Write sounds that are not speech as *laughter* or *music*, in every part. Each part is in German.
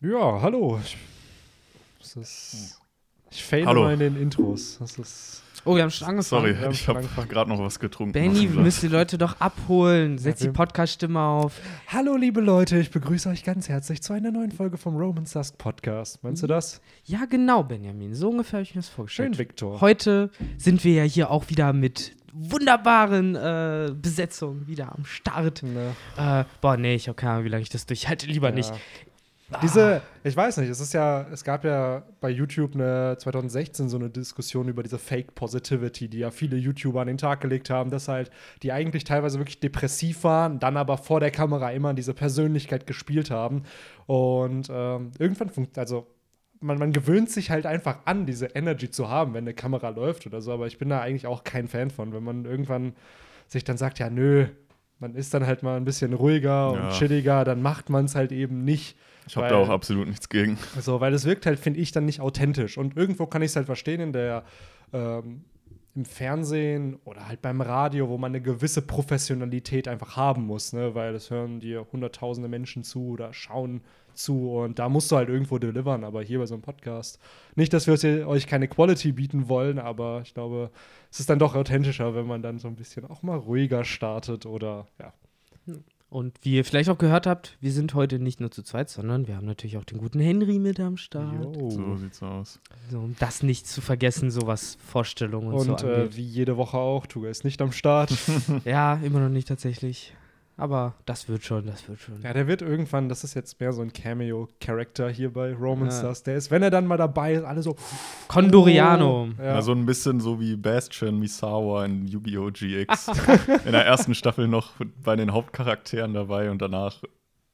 Ja, hallo. Ich, das ist, ich fail Hallo. immer in den Intros. Das ist. Oh, wir haben schon angefangen. Sorry, wir haben ich habe angefangen. gerade noch was getrunken. Benny, müssen die Leute doch abholen. Setz die Podcast-Stimme auf. Hallo, liebe Leute. Ich begrüße euch ganz herzlich zu einer neuen Folge vom Romans Dusk Podcast. Meinst du das? Ja, genau, Benjamin. So ungefähr habe ich mir das vorgestellt. Schön, Viktor. Heute sind wir ja hier auch wieder mit wunderbaren äh, Besetzungen wieder am Start. Ne, Äh, boah, nee, ich habe keine Ahnung, wie lange ich das durchhalte. Lieber ja. nicht. Diese, ich weiß nicht, es ist ja, es gab ja bei YouTube eine 2016 so eine Diskussion über diese Fake Positivity, die ja viele YouTuber an den Tag gelegt haben, dass halt die eigentlich teilweise wirklich depressiv waren, dann aber vor der Kamera immer diese Persönlichkeit gespielt haben. Und ähm, irgendwann funkt, also man, man gewöhnt sich halt einfach an, diese Energy zu haben, wenn eine Kamera läuft oder so, aber ich bin da eigentlich auch kein Fan von, wenn man irgendwann sich dann sagt, ja, nö, man ist dann halt mal ein bisschen ruhiger und Ja. chilliger, dann macht man es halt eben nicht. Ich habe da auch absolut nichts gegen. so, weil es wirkt halt, finde ich, dann nicht authentisch. Und irgendwo kann ich es halt verstehen in der ähm, im Fernsehen oder halt beim Radio, wo man eine gewisse Professionalität einfach haben muss, ne? Weil es hören dir hunderttausende Menschen zu oder schauen zu und da musst du halt irgendwo delivern, aber hier bei so einem Podcast. Nicht, dass wir euch keine Quality bieten wollen, aber ich glaube, es ist dann doch authentischer, wenn man dann so ein bisschen auch mal ruhiger startet oder ja. Und wie ihr vielleicht auch gehört habt, wir sind heute nicht nur zu zweit, sondern wir haben natürlich auch den guten Henry mit am Start. Jo. So sieht's aus. So, um das nicht zu vergessen, so was Vorstellungen und, Und so äh, angeht. wie jede Woche auch, Tuga ist nicht am Start. *laughs* *laughs* Ja, immer noch nicht tatsächlich. Aber das wird schon, das wird schon. Ja, der wird irgendwann, das ist jetzt mehr so ein Cameo-Charakter hier bei Roman Ja. Stars. Der ist, wenn er dann mal dabei ist, alle so. Condoriano. Oh, ja. Ja. so ein bisschen so wie Bastion Misawa in Yu-Gi-Oh! GX. *laughs* in der ersten Staffel noch bei den Hauptcharakteren dabei und danach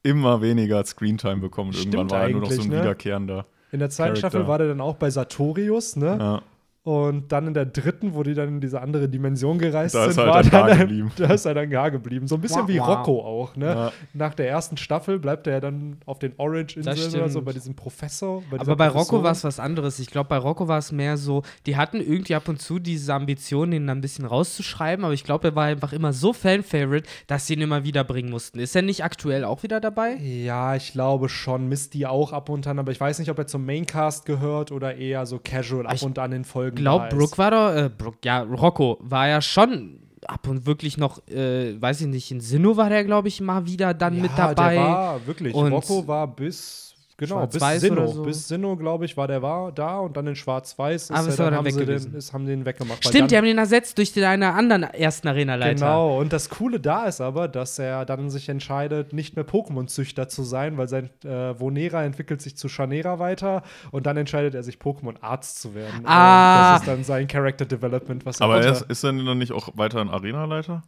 immer weniger Screentime bekommen. Und Stimmt irgendwann war er nur noch so ein ne? wiederkehrender. in der zweiten Charakter. Staffel war der dann auch bei Sartorius, ne? Ja. Und dann in der dritten, wo die dann in diese andere Dimension gereist Da sind, er war halt dann dann, da geblieben. *laughs* da ist er dann gar geblieben. So ein bisschen Wow, wie wow. Rocco auch, ne? Ja. Nach der ersten Staffel bleibt er ja dann auf den Orange-Inseln oder so bei diesem Professor. Bei Aber bei Rocco war es was anderes. Ich glaube, bei Rocco war es mehr so, die hatten irgendwie ab und zu diese Ambition, ihn dann ein bisschen rauszuschreiben, aber ich glaube, er war einfach immer so Fan-Favorite, dass sie ihn immer wieder bringen mussten. Ist er nicht aktuell auch wieder dabei? Ja, ich glaube schon. Misty auch ab und an, aber ich weiß nicht, ob er zum Maincast gehört oder eher so casual ab Ich und an in Folgen. Ich glaube. Brooke war doch, äh, Brooke, ja, Rocco war ja schon ab und wirklich noch, äh, weiß ich nicht, in Sinnoh war der, glaube ich, mal wieder dann ja, mit dabei. Der war wirklich. Und Rocco war bis. Genau, bis Sinnoh. so. Bis Sinnoh, glaube ich, war der war da und dann in Schwarz-Weiß ist Aber er, ist er dann dann haben, sie den, ist, haben den weggemacht. Stimmt, die dann, haben ihn ersetzt durch den einen anderen ersten Arenaleiter. Genau, und das Coole da ist aber, dass er dann sich entscheidet, nicht mehr Pokémon-Züchter zu sein, weil sein äh, Vonera entwickelt sich zu Chanera weiter und dann entscheidet er sich, Pokémon-Arzt zu werden. Ah. Und das ist dann sein Character Development, was er Aber er ist, ist er denn dann nicht auch weiter ein Arenaleiter?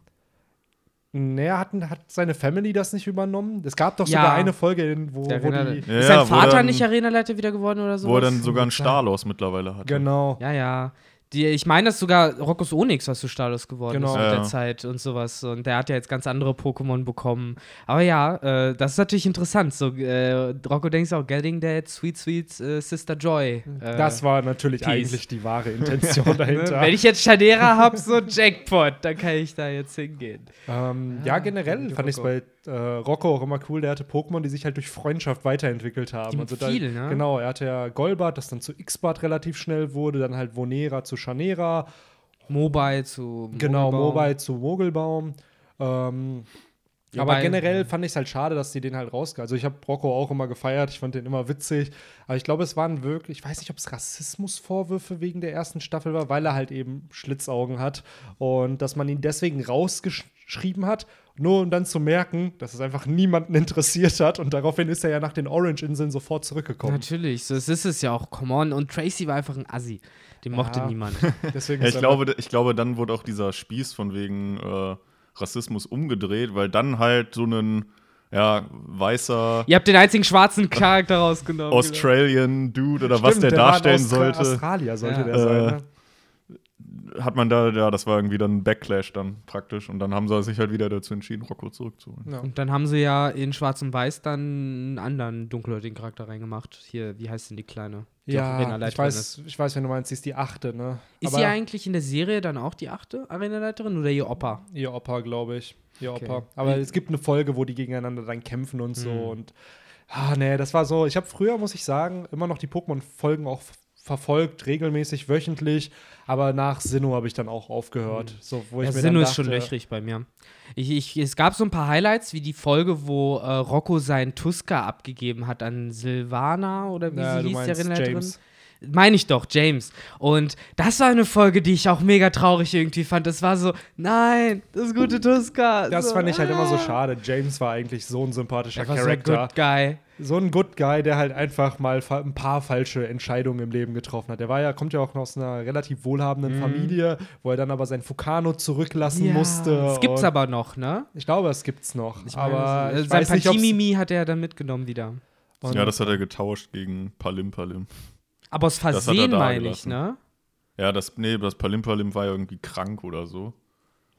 Nee, hat, hat seine Family das nicht übernommen? Es gab doch Ja. sogar eine Folge, in- wo, wo die. Ja, ist sein Vater dann- nicht Arenaleiter wieder geworden oder so? Wo er dann sogar einen Stalos mittlerweile hat. Genau. Ja, ja. Die, ich meine, dass sogar Roccos Onyx, was zu Stalos geworden Genau. ist mit Ja. der Zeit und sowas. Und der hat ja jetzt ganz andere Pokémon bekommen. Aber ja, äh, das ist natürlich interessant. So, äh, Rocco denkt auch, getting that sweet, sweet äh, Sister Joy. Äh, Das war natürlich Peace. eigentlich die wahre Intention *laughs* dahinter. Wenn ich jetzt Shadera habe, so Jackpot, dann kann ich da jetzt hingehen. Ähm, ja, Ah, generell fand ich es bei äh, Rocco auch immer cool. Der hatte Pokémon, die sich halt durch Freundschaft weiterentwickelt haben. Also da, viel, ne? Genau, er hatte ja Golbat, das dann zu X-Bart relativ schnell wurde, dann halt Vonera zu Chanera, Mobile zu genau, Mogelbaum. Mobile zu Mogelbaum. Ähm, Ja, aber generell fand ich es halt schade, dass die den halt rausgaben. Also ich habe Rocco auch immer gefeiert, ich fand den immer witzig. Aber ich glaube, es waren wirklich, ich weiß nicht, ob es Rassismusvorwürfe wegen der ersten Staffel war, weil er halt eben Schlitzaugen hat. Und dass man ihn deswegen rausgeschrieben hat, nur um dann zu merken, dass es einfach niemanden interessiert hat. Und daraufhin ist er ja nach den Orange-Inseln sofort zurückgekommen. Natürlich, so das ist es ja auch. Come on. Und Tracy war einfach ein Assi. Den mochte Ja. niemand. *laughs* Deswegen Ja, ich, glaube, ich glaube, dann wurde auch dieser Spieß von wegen äh, Rassismus umgedreht, weil dann halt so ein ja, weißer Ihr habt den einzigen schwarzen Charakter rausgenommen. Australian Dude oder was Stimmt, der, war ein darstellen Austra- sollte, Australier sollte Ja. der sein. Äh, Ne? Hat man da, ja, das war irgendwie dann ein Backlash dann praktisch. Und dann haben sie sich halt wieder dazu entschieden, Rocco zurückzuholen. Ja. Und dann haben sie ja in Schwarz und Weiß dann einen anderen dunkelhäutigen Charakter reingemacht. Hier, wie heißt denn die Kleine? Die Ja, Arenaleiterin ich weiß, ich weiß, wenn du meinst, sie ist die achte, ne? Ist Aber sie eigentlich in der Serie dann auch die achte Arenaleiterin oder ihr Opa? Ihr Opa, glaube ich. Ihr Okay. Opa. Aber es gibt eine Folge, wo die gegeneinander dann kämpfen und so. Hm. Und Ah, nee, das war so. Ich habe früher, muss ich sagen, immer noch die Pokémon-Folgen auch verfolgt, regelmäßig, wöchentlich. Aber nach Sinnoh habe ich dann auch aufgehört. So, wo Ja, ich mir Sinnoh dann ist schon dachte, löchrig bei mir. Ich, ich, es gab so ein paar Highlights, wie die Folge, wo äh, Rocco seinen Tuska abgegeben hat an Silvana oder wie Ja, sie hieß, die. James. Meine ich doch, James. Und das war eine Folge, die ich auch mega traurig irgendwie fand. Das war so, nein, das gute Tuska. Das so, fand ich halt immer so ah. schade. James war eigentlich so ein sympathischer war so Charakter. good guy. So ein Good Guy, der halt einfach mal ein paar falsche Entscheidungen im Leben getroffen hat. Der war ja, kommt ja auch noch aus einer relativ wohlhabenden Familie, wo er dann aber sein Fukano zurücklassen musste. Das gibt's aber noch, ne? Ich glaube, es gibt's noch. Ich aber ich sein weiß Pantimimi hat er dann mitgenommen wieder. und- Ja, das hat er getauscht gegen Palim Palim. Aber aus er Versehen meine ich, ne? Ja, das, nee, das Palim Palim war ja irgendwie krank oder so.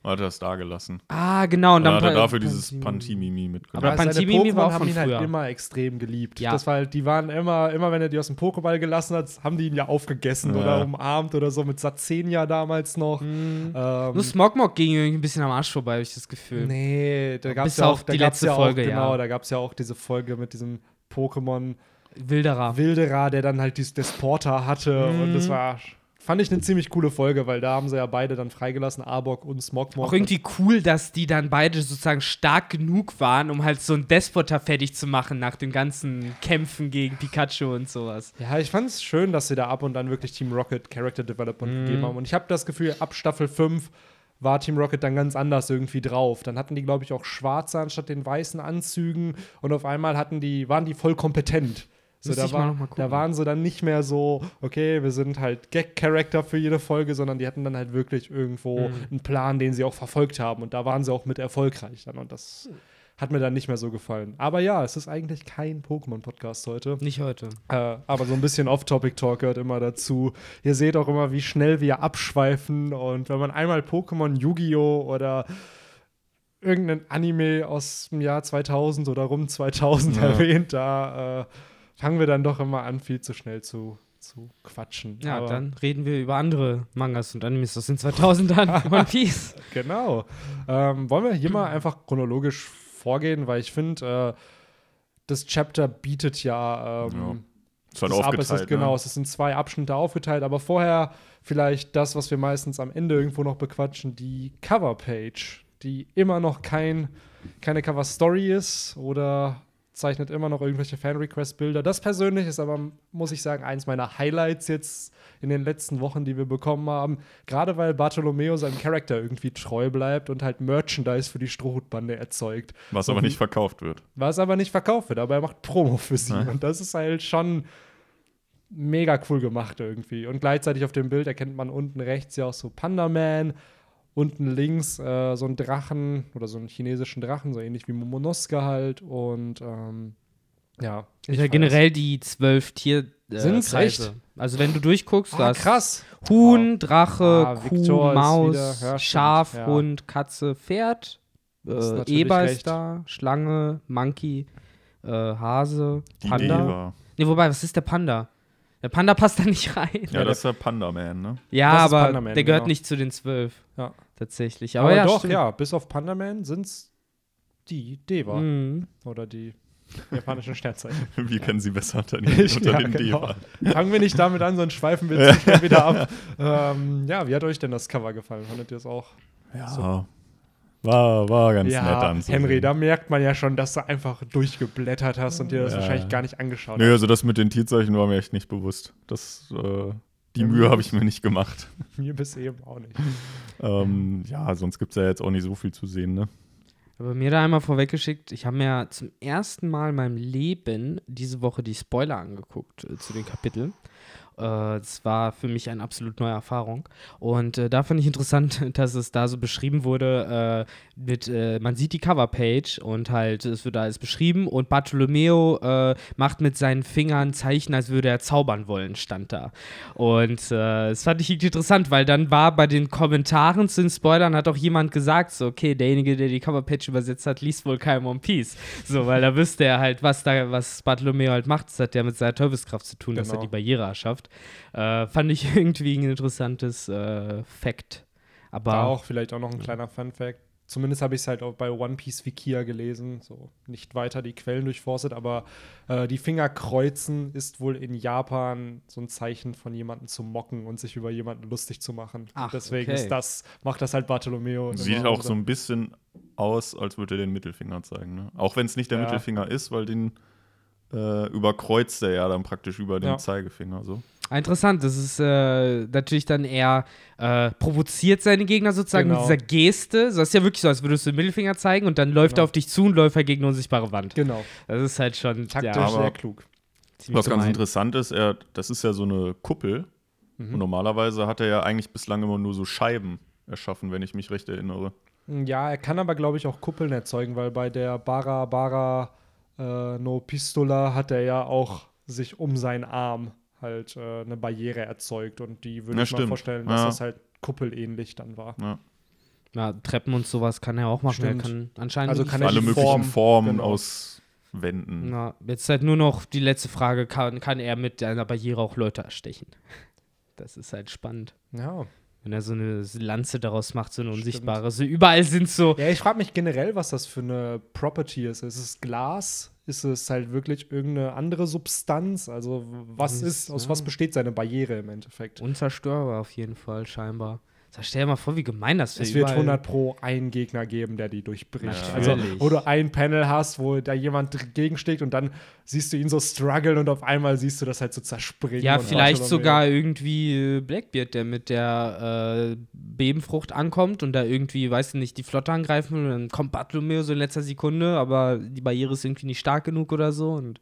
Und hat er das da gelassen. Ah, genau. Und Und dann hat er Pa- dafür dieses Pantimimi. Mitgenommen. Aber Pantimimi war auch haben von ihn halt früher. immer extrem geliebt. Ja. Das war halt, die waren immer, immer wenn er die aus dem Pokéball gelassen hat, haben die ihn ja aufgegessen Ja. oder umarmt oder so mit Satzenia damals noch. Ähm, Nur Smogmog ging irgendwie ein bisschen am Arsch vorbei, habe ich das Gefühl. nee, da gab es Bis ja auch, die letzte ja Folge, auch, ja. genau, da gab es ja auch diese Folge mit diesem Pokémon Wilderer. Wilderer, der dann halt dieses Desporter hatte und Mhm. das war fand ich eine ziemlich coole Folge, weil da haben sie ja beide dann freigelassen, Arbok und Smogmog. Auch irgendwie cool, dass die dann beide sozusagen stark genug waren, um halt so einen Despoter fertig zu machen nach den ganzen Kämpfen gegen Pikachu und sowas. Ja, ich fand es schön, dass sie da ab und an wirklich Team Rocket Character Development Mhm. gegeben haben. Und ich habe das Gefühl, ab Staffel 5 war Team Rocket dann ganz anders irgendwie drauf. Dann hatten die, glaube ich, auch schwarze anstatt den weißen Anzügen und auf einmal hatten die, waren die voll kompetent. So, da, war, da waren sie dann nicht mehr so, okay, wir sind halt Gag-Charakter für jede Folge, sondern die hatten dann halt wirklich irgendwo Mhm. einen Plan, den sie auch verfolgt haben. Und da waren sie auch mit erfolgreich dann. Und das hat mir dann nicht mehr so gefallen. Aber ja, es ist eigentlich kein Pokémon-Podcast heute. Nicht heute. Äh, aber so ein bisschen Off-Topic-Talk gehört immer dazu. Ihr seht auch immer, wie schnell wir abschweifen. Und wenn man einmal Pokémon, Yu-Gi-Oh! oder irgendein Anime aus dem Jahr 2000 oder rum 2000 Ja. erwähnt, da äh, fangen wir dann doch immer an, viel zu schnell zu, zu quatschen. Ja, aber, dann reden wir über andere Mangas und Animes aus den 2000ern. One Piece. Genau. Ähm, wollen wir hier mal einfach chronologisch vorgehen, weil ich finde, äh, das Chapter bietet ja. Ähm, Ja. Ist halt das ab. Es ist, genau, ne? es ist in zwei Abschnitte aufgeteilt, aber vorher vielleicht das, was wir meistens am Ende irgendwo noch bequatschen, die Coverpage, die immer noch kein, keine Cover-Story ist oder zeichnet immer noch irgendwelche Fan-Request-Bilder. Das persönlich ist aber, muss ich sagen, eins meiner Highlights jetzt in den letzten Wochen, die wir bekommen haben. Gerade weil Bartolomeo seinem Charakter irgendwie treu bleibt und halt Merchandise für die Strohhutbande erzeugt. Was so aber wie- nicht verkauft wird. Was aber nicht verkauft wird, aber er macht Promo für sie. Ja. Und das ist halt schon mega cool gemacht irgendwie. Und gleichzeitig auf dem Bild erkennt man unten rechts ja auch so Panda Man, unten links äh, so einen Drachen oder so einen chinesischen Drachen, so ähnlich wie Momonosuke halt. Und ähm, ja. ich Ja, generell die zwölf Tier. Äh, Sind's Kreise. echt? Also wenn du durchguckst, du Ah, hast krass. Huhn, Drache, Ah, Kuh, Victor Maus, ja, Schaf, ja. Hund, Katze, Pferd, äh, Eber recht. ist da, Schlange, Monkey, äh, Hase, Die Panda. Nee, wobei, was ist der Panda? Der Panda passt da nicht rein. Ja, das ist der Panda Man, ne? Ja, aber Panda Man, der gehört genau. nicht zu den zwölf. Ja. Tatsächlich. Aber, Aber, ja, doch, stimmt. ja, bis auf Panda Man sind's die Deva Mhm. oder die japanischen Sternzeichen. *laughs* Wir kennen sie besser unter den, *laughs* unter Ja, den genau. Deva. Fangen wir nicht damit an, sonst schweifen wir *laughs* zu schnell wieder ab. Ähm, ja, wie hat euch denn das Cover gefallen? Fandet ihr es auch? Ja. War, war ganz nett ja, anzusehen. Henry, da merkt man ja schon, dass du einfach durchgeblättert hast und dir das Ja. wahrscheinlich gar nicht angeschaut Nö, hast. also das mit den Tierzeichen war mir echt nicht bewusst. Das, äh, die Mühe habe ich mir nicht gemacht. *laughs* Mir bis eben auch nicht. ähm, ja, sonst gibt es ja jetzt auch nicht so viel zu sehen, ne? Aber mir da einmal vorweggeschickt, ich habe mir zum ersten Mal in meinem Leben diese Woche die Spoiler angeguckt äh, zu den Kapiteln. Äh, Das war für mich eine absolut neue Erfahrung. Und äh, da fand ich interessant, *laughs* dass es da so beschrieben wurde, äh, mit, äh, man sieht die Coverpage und halt, es wird da alles beschrieben und Bartolomeo äh, macht mit seinen Fingern Zeichen, als würde er zaubern wollen, stand da. Und äh, das fand ich interessant, weil dann war bei den Kommentaren zu den Spoilern hat auch jemand gesagt, so, okay, derjenige, der die Coverpage übersetzt hat, liest wohl kein One Piece. So, weil da wüsste er halt, was da, was Bartolomeo halt macht. Das hat ja mit seiner Teufelskraft zu tun, dass er Genau. die Barriere erschafft. Äh, fand ich *laughs* irgendwie ein interessantes äh, Fact. Aber Da auch vielleicht auch noch ein kleiner Fun-Fact. zumindest habe ich es halt auch bei One Piece Wikia gelesen, so nicht weiter die Quellen durchforstet, aber äh, die Finger kreuzen ist wohl in Japan so ein Zeichen von jemandem zu mocken und sich über jemanden lustig zu machen. Ach, deswegen okay. ist das, macht das halt Bartolomeo. Sieht auch so ein bisschen aus, als würde er den Mittelfinger zeigen. Ne? Auch wenn es nicht der Ja. Mittelfinger ist, weil den äh, überkreuzt er ja dann praktisch über den Ja. Zeigefinger. So. Ah, Interessant, das ist äh, natürlich dann eher äh, provoziert seine Gegner sozusagen Genau. mit dieser Geste. So, das ist ja wirklich so, als würdest du den Mittelfinger zeigen und dann läuft Genau. er auf dich zu und läuft er gegen eine unsichtbare Wand. Genau, Das ist halt schon taktisch ja, Aber- sehr klug. ziemlich Was ganz interessant ist, er, das ist ja so eine Kuppel. Mhm. Und normalerweise hat er ja eigentlich bislang immer nur so Scheiben erschaffen, wenn ich mich recht erinnere. Ja, er kann aber, glaube ich, auch Kuppeln erzeugen, weil bei der Bara Bara äh, No Pistola hat er ja auch sich um seinen Arm halt äh, eine Barriere erzeugt und die würde Ja, ich mal stimmt. vorstellen, dass Ja. das halt kuppelähnlich dann war. Ja. Ja, Treppen und sowas kann er auch machen. Er Stimmt. kann anscheinend Also kann er Alle möglichen Form- Formen genau. aus Wänden. Na, jetzt halt nur noch die letzte Frage, kann, kann er mit einer Barriere auch Leute erstechen? *laughs* Das ist halt spannend. Ja. Wenn er so eine Lanze daraus macht, so eine Stimmt. unsichtbare. So überall sind so. Ja, ich frage mich generell, was das für eine Property ist. Ist es Glas? Ist es halt wirklich irgendeine andere Substanz? Also, was ist, aus ja. was besteht seine Barriere im Endeffekt? Unzerstörbar auf jeden Fall, scheinbar. So, stell dir mal vor, wie gemein das Es wäre. wird Überall- 100 pro einen Gegner geben, der die durchbricht. Ja, also, natürlich. wo du ein Panel hast, wo da jemand gegensteht und dann siehst du ihn so strugglen und auf einmal siehst du das halt so zerspringen. Ja, und vielleicht sogar irgendwie äh, Blackbeard, der mit der äh, Bebenfrucht ankommt und da irgendwie, weiß ich nicht, die Flotte angreifen will und dann kommt Bartolomeo so in letzter Sekunde, aber die Barriere ist irgendwie nicht stark genug oder so und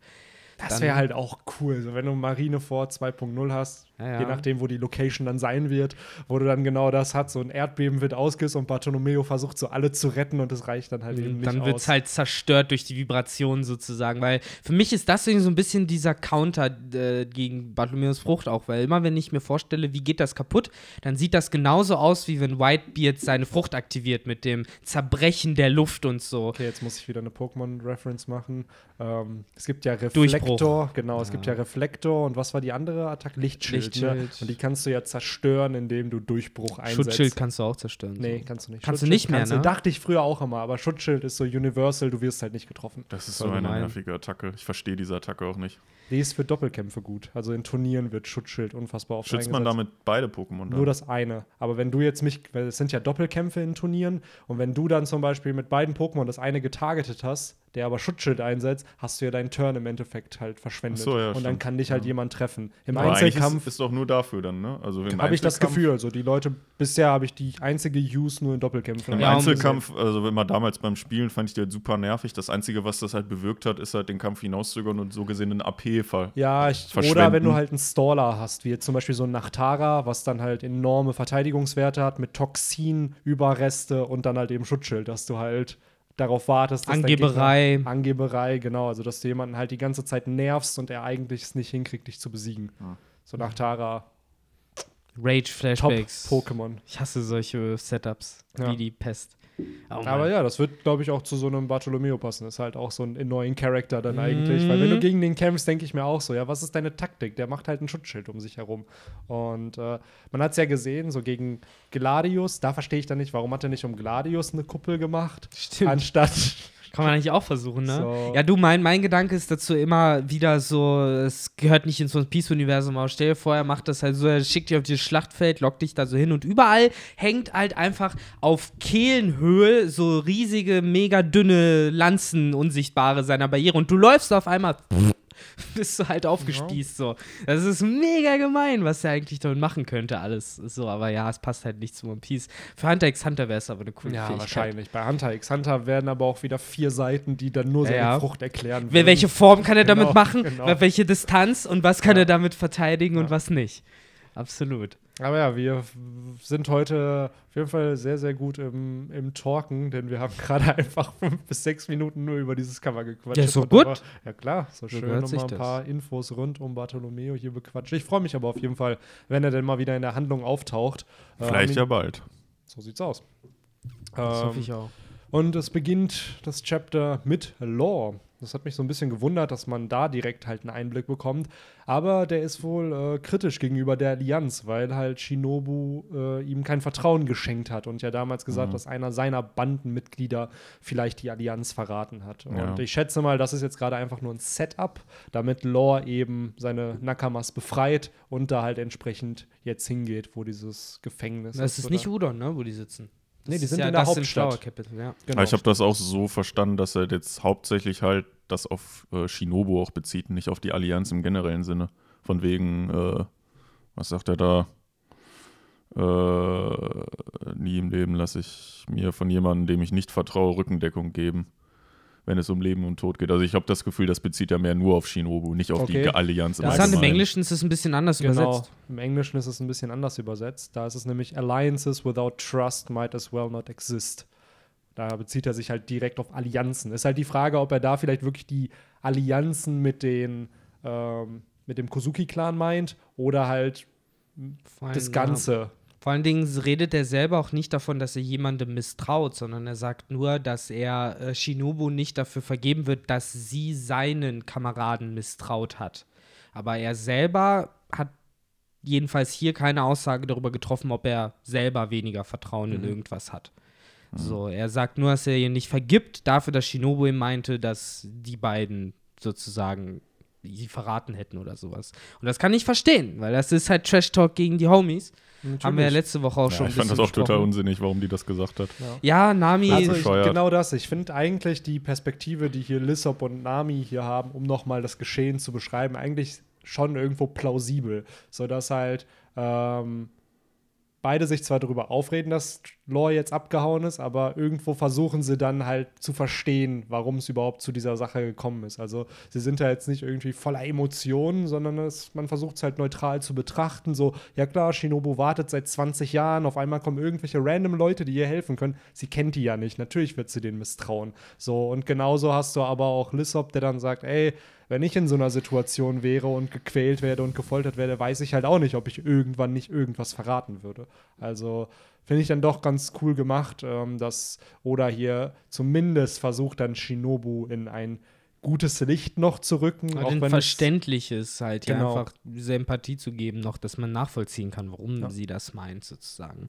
Das wäre halt auch cool. So, wenn du Marineford 2.0 hast, Ja, ja. je nachdem, wo die Location dann sein wird, wo du dann genau das hast, so ein Erdbeben wird ausgelöst und Bartolomeo versucht so alle zu retten und es reicht dann halt eben nicht dann wird es halt zerstört durch die Vibration sozusagen, weil für mich ist das irgendwie so ein bisschen dieser Counter äh, gegen Bartholomeus Frucht auch, weil immer wenn ich mir vorstelle, wie geht das kaputt, dann sieht das genauso aus, wie wenn Whitebeard seine Frucht aktiviert mit dem Zerbrechen der Luft und so. Okay, jetzt muss ich wieder eine Pokémon-Reference machen. Ähm, es gibt ja Durchbruch. Reflektor, genau, es Ja. gibt ja Reflektor und was war die andere Attacke? Lichtschild. Ne? Lichtschild. Und die kannst du ja zerstören, indem du Durchbruch einsetzt. Schutzschild kannst du auch zerstören. Nee, kannst du nicht. Kannst du Schutzschild nicht mehr, kannst ne? Du, dachte ich früher auch immer, aber Schutzschild ist so universal, du wirst halt nicht getroffen. Das ist so eine nervige Attacke. Ich verstehe diese Attacke auch nicht. Die ist für Doppelkämpfe gut. Also in Turnieren wird Schutzschild unfassbar oft Schützt man eingesetzt. damit beide Pokémon? dann? Nur das eine. Aber wenn du jetzt mich, weil es sind ja Doppelkämpfe in Turnieren, und wenn du dann zum Beispiel mit beiden Pokémon das eine getargetet hast, der aber Schutzschild einsetzt, hast du ja deinen Turn im Endeffekt halt verschwendet. Ach so, ja, und dann stimmt. kann dich halt jemand treffen. Im Aber Einzelkampf ist, ist doch nur dafür dann, ne? Also habe ich das Gefühl. Also die Leute, bisher habe ich die einzige Use nur in Doppelkämpfen. Im Ja, Einzelkampf, also immer damals beim Spielen, fand ich die halt super nervig. Das Einzige, was das halt bewirkt hat, ist halt den Kampf hinauszögern und so gesehen einen AP ver Ja, ich, oder wenn du halt einen Staller hast, wie jetzt zum Beispiel so ein Nachtara, was dann halt enorme Verteidigungswerte hat mit Toxin-Überreste und dann halt eben Schutzschild, dass du halt darauf wartest, Angeberei. Gegner, Angeberei, genau, also dass du jemanden halt die ganze Zeit nervst und er eigentlich es nicht hinkriegt, dich zu besiegen. Ja. So Nachtara, Rage-Flashbacks. Top-Pokémon. Ich hasse solche Setups, Ja. wie die Pest. Oh. Aber ja, das wird, glaube ich, auch zu so einem Bartolomeo passen. Ist halt auch so ein annoying Character dann eigentlich. Weil wenn du gegen den kämpfst, denke ich mir auch so, ja, was ist deine Taktik? Der macht halt ein Schutzschild um sich herum. Und äh, man hat es ja gesehen, so gegen Gladius, da verstehe ich dann nicht, warum hat er nicht um Gladius eine Kuppel gemacht? Stimmt. Anstatt. Kann man eigentlich auch versuchen, ne? So. Ja, du, mein, mein Gedanke ist dazu immer wieder so, es gehört nicht ins One Piece-Universum, aber stell dir vor, er macht das halt so, er schickt dich auf dieses Schlachtfeld, lockt dich da so hin und überall hängt halt einfach auf Kehlenhöhe so riesige, mega dünne Lanzen, unsichtbare seiner Barriere und du läufst auf einmal, *laughs* bist du halt aufgespießt so. Das ist mega gemein, was er eigentlich damit machen könnte, alles so, aber ja, es passt halt nicht zu One Piece. Für Hunter x Hunter wäre es aber eine coole Ja, Fähigkeit. wahrscheinlich. Bei Hunter x Hunter werden aber auch wieder vier Seiten, die dann nur Ja, seine ja. Frucht erklären würden. Welche Form kann er Genau, damit machen? genau. Welche Distanz und was kann Ja. er damit verteidigen und Ja. was nicht? Absolut. Aber ja, wir sind heute auf jeden Fall sehr, sehr gut im, im Talken, denn wir haben *laughs* gerade einfach fünf bis sechs Minuten nur über dieses Cover gequatscht. Ja, Und gut. aber- Ja, klar, so schön nochmal sich ein das. paar Infos rund um Bartolomeo hier bequatscht. Ich freue mich aber auf jeden Fall, wenn er denn mal wieder in der Handlung auftaucht. Äh, Vielleicht haben ja bald. So sieht's aus. Das hoffe Ähm, ich auch. und es beginnt das Chapter mit Law. Das hat mich so ein bisschen gewundert, dass man da direkt halt einen Einblick bekommt. Aber der ist wohl äh, kritisch gegenüber der Allianz, weil halt Shinobu äh, ihm kein Vertrauen geschenkt hat und ja damals gesagt, Mhm. dass einer seiner Bandenmitglieder vielleicht die Allianz verraten hat. Ja. Und ich schätze mal, das ist jetzt gerade einfach nur ein Setup, damit Lore eben seine Nakamas befreit und da halt entsprechend jetzt hingeht, wo dieses Gefängnis Das ist oder- nicht Udon, ne, wo die sitzen. Nee, Das die ist sind ja in der Hauptstadt. Capital, ja. Genau. Ich habe das auch so verstanden, dass er jetzt hauptsächlich halt das auf äh, Shinobu auch bezieht, nicht auf die Allianz im generellen Sinne. Von wegen, äh, was sagt er da? Äh, nie im Leben lasse ich mir von jemandem, dem ich nicht vertraue, Rückendeckung geben, wenn es um Leben und Tod geht. Also ich habe das Gefühl, das bezieht ja mehr nur auf Shinobu, nicht auf Okay. die Allianz im Das im Allgemeinen. Englischen ist es ein bisschen anders Genau. übersetzt. Im Englischen ist es ein bisschen anders übersetzt. Da ist es nämlich Alliances without trust might as well not exist. Da bezieht er sich halt direkt auf Allianzen. Ist halt die Frage, ob er da vielleicht wirklich die Allianzen mit den ähm, mit dem Kozuki-Clan meint oder halt Vor das Ganze. Ja. Vor allen Dingen redet er selber auch nicht davon, dass er jemandem misstraut, sondern er sagt nur, dass er äh, Shinobu nicht dafür vergeben wird, dass sie seinen Kameraden misstraut hat. Aber er selber hat jedenfalls hier keine Aussage darüber getroffen, ob er selber weniger Vertrauen in irgendwas hat. So, er sagt nur, dass er ihr nicht vergibt, dafür, dass Shinobu ihm meinte, dass die beiden sozusagen sie verraten hätten oder sowas. Und das kann ich verstehen, weil das ist halt Trash Talk gegen die Homies. Haben wir ja letzte Woche auch Ja, schon ich fand das auch total unsinnig, warum die das gesagt hat. Ja, Nami, Also ich, genau das. Ich finde eigentlich die Perspektive, die hier Lissop und Nami hier haben, um nochmal das Geschehen zu beschreiben, eigentlich schon irgendwo plausibel. So dass halt ähm, beide sich zwar darüber aufreden, dass Lore jetzt abgehauen ist, aber irgendwo versuchen sie dann halt zu verstehen, warum es überhaupt zu dieser Sache gekommen ist. Also sie sind da jetzt nicht irgendwie voller Emotionen, sondern es, man versucht es halt neutral zu betrachten. So, ja klar, Shinobu wartet seit 20 Jahren, auf einmal kommen irgendwelche random Leute, die ihr helfen können. Sie kennt die ja nicht, natürlich wird sie denen misstrauen. So, und genauso hast du aber auch Lissop, der dann sagt, ey, wenn ich in so einer Situation wäre und gequält werde und gefoltert werde, weiß ich halt auch nicht, ob ich irgendwann nicht irgendwas verraten würde. Also finde ich dann doch ganz cool gemacht, ähm, dass Oda hier zumindest versucht, dann Shinobu in ein gutes Licht noch zu rücken. auch auch ein Verständliches halt, ja, Genau. einfach diese Empathie zu geben, noch, dass man nachvollziehen kann, warum Ja. sie das meint, sozusagen.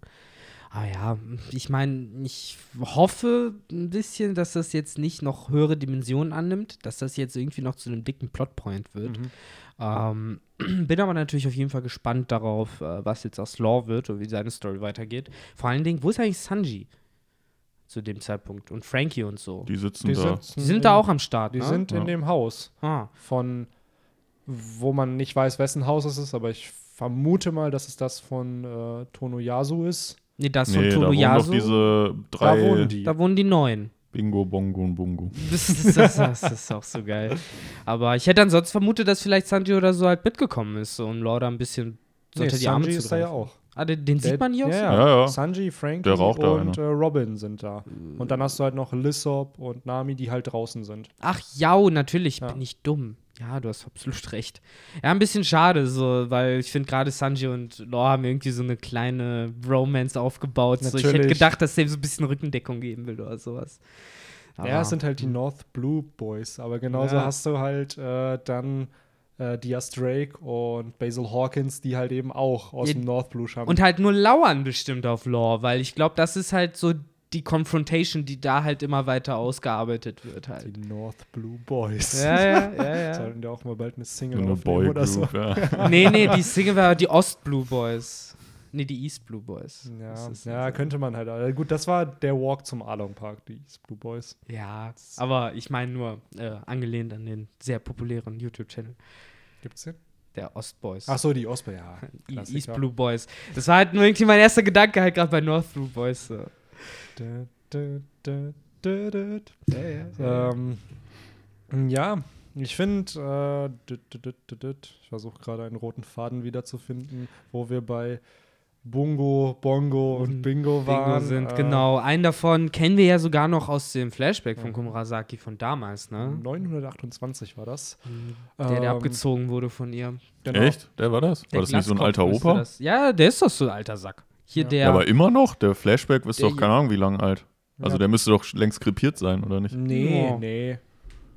Ah ja, ich meine, ich hoffe ein bisschen, dass das jetzt nicht noch höhere Dimensionen annimmt, dass das jetzt irgendwie noch zu einem dicken Plotpoint wird. Mhm. Ähm, *clears throat* bin aber natürlich auf jeden Fall gespannt darauf, äh, was jetzt aus Law wird und wie seine Story weitergeht. Vor allen Dingen, wo ist eigentlich Sanji zu dem Zeitpunkt und Frankie und so? Die, Die sitzen die da. sitzen sind in, da auch am Start, Die ne? sind in Ja. dem Haus ah. von, wo man nicht weiß, wessen Haus es ist, aber ich vermute mal, dass es das von äh, Tonoyasu ist. Nee, das Nee, von da Tonoyasu. diese Da drei wohnen die. Da wohnen die Neuen. Bingo, Bongo und Bungo. *laughs* Das ist, das, das ist auch so geil. Aber ich hätte ansonsten vermutet, dass vielleicht Sanji oder so halt mitgekommen ist, so, um Lorda ein bisschen Nee, unter die Arme Sanji zu ist da ja auch. Ah, den, den Der- sieht man hier auch ja, so? ja. Ja. Sanji, Frankie da und äh. Robin sind da. Und dann hast du halt noch Lissop und Nami, die halt draußen sind. Ach ja, natürlich, Ja. bin ich dumm. Ja, du hast absolut recht. Ja, ein bisschen schade, so, weil ich finde gerade Sanji und Law haben irgendwie so eine kleine Romance aufgebaut. So, ich hätte gedacht, dass der so ein bisschen Rückendeckung geben will oder sowas. ja, es sind halt die North Blue Boys, aber genauso Ja. hast du halt äh, dann äh, Diaz Drake und Basil Hawkins, die halt eben auch aus Ja, dem North Blue stammen. Und halt nur lauern bestimmt auf Law, weil ich glaube, das ist halt so die Confrontation, die da halt immer weiter ausgearbeitet wird halt. die North Blue Boys. Ja, ja, ja, *laughs* ja. Sollten die auch mal bald eine So Single eine aufnehmen oder so. Ja. *laughs* nee, nee, die Single war die Ost Blue Boys. Nee, die East Blue Boys. Ja, ja könnte man halt. Gut, das war der Walk zum Along Park, die East Blue Boys. Ja, aber ich meine nur äh, angelehnt an den sehr populären YouTube-Channel Gibt's den? der Ostboys. Ach so, die Osprey, ja. *laughs* E- Klassiker. East Blue Boys. Das war halt nur irgendwie mein erster Gedanke halt gerade bei North Blue Boys. So. Ähm, ja, ich finde, äh, ich versuche gerade einen roten Faden wiederzufinden, wo wir bei Bungo, Bongo und Und Bingo Bingo waren. sind, äh, genau. Einen davon kennen wir ja sogar noch aus dem Flashback von Ja. Komurasaki von damals, ne? 928 war das. Der, der Ähm, abgezogen wurde von ihr. Genau. Echt? Der war das? Der war das nicht so ein alter Opa? Das. Ja, der ist doch so ein alter Sack. Hier Ja. der. Ja, aber immer noch? Der Flashback ist Der- doch keine Ahnung wie lang alt. Also Ja. der müsste doch längst krepiert sein, oder nicht? Nee, Ja. nee.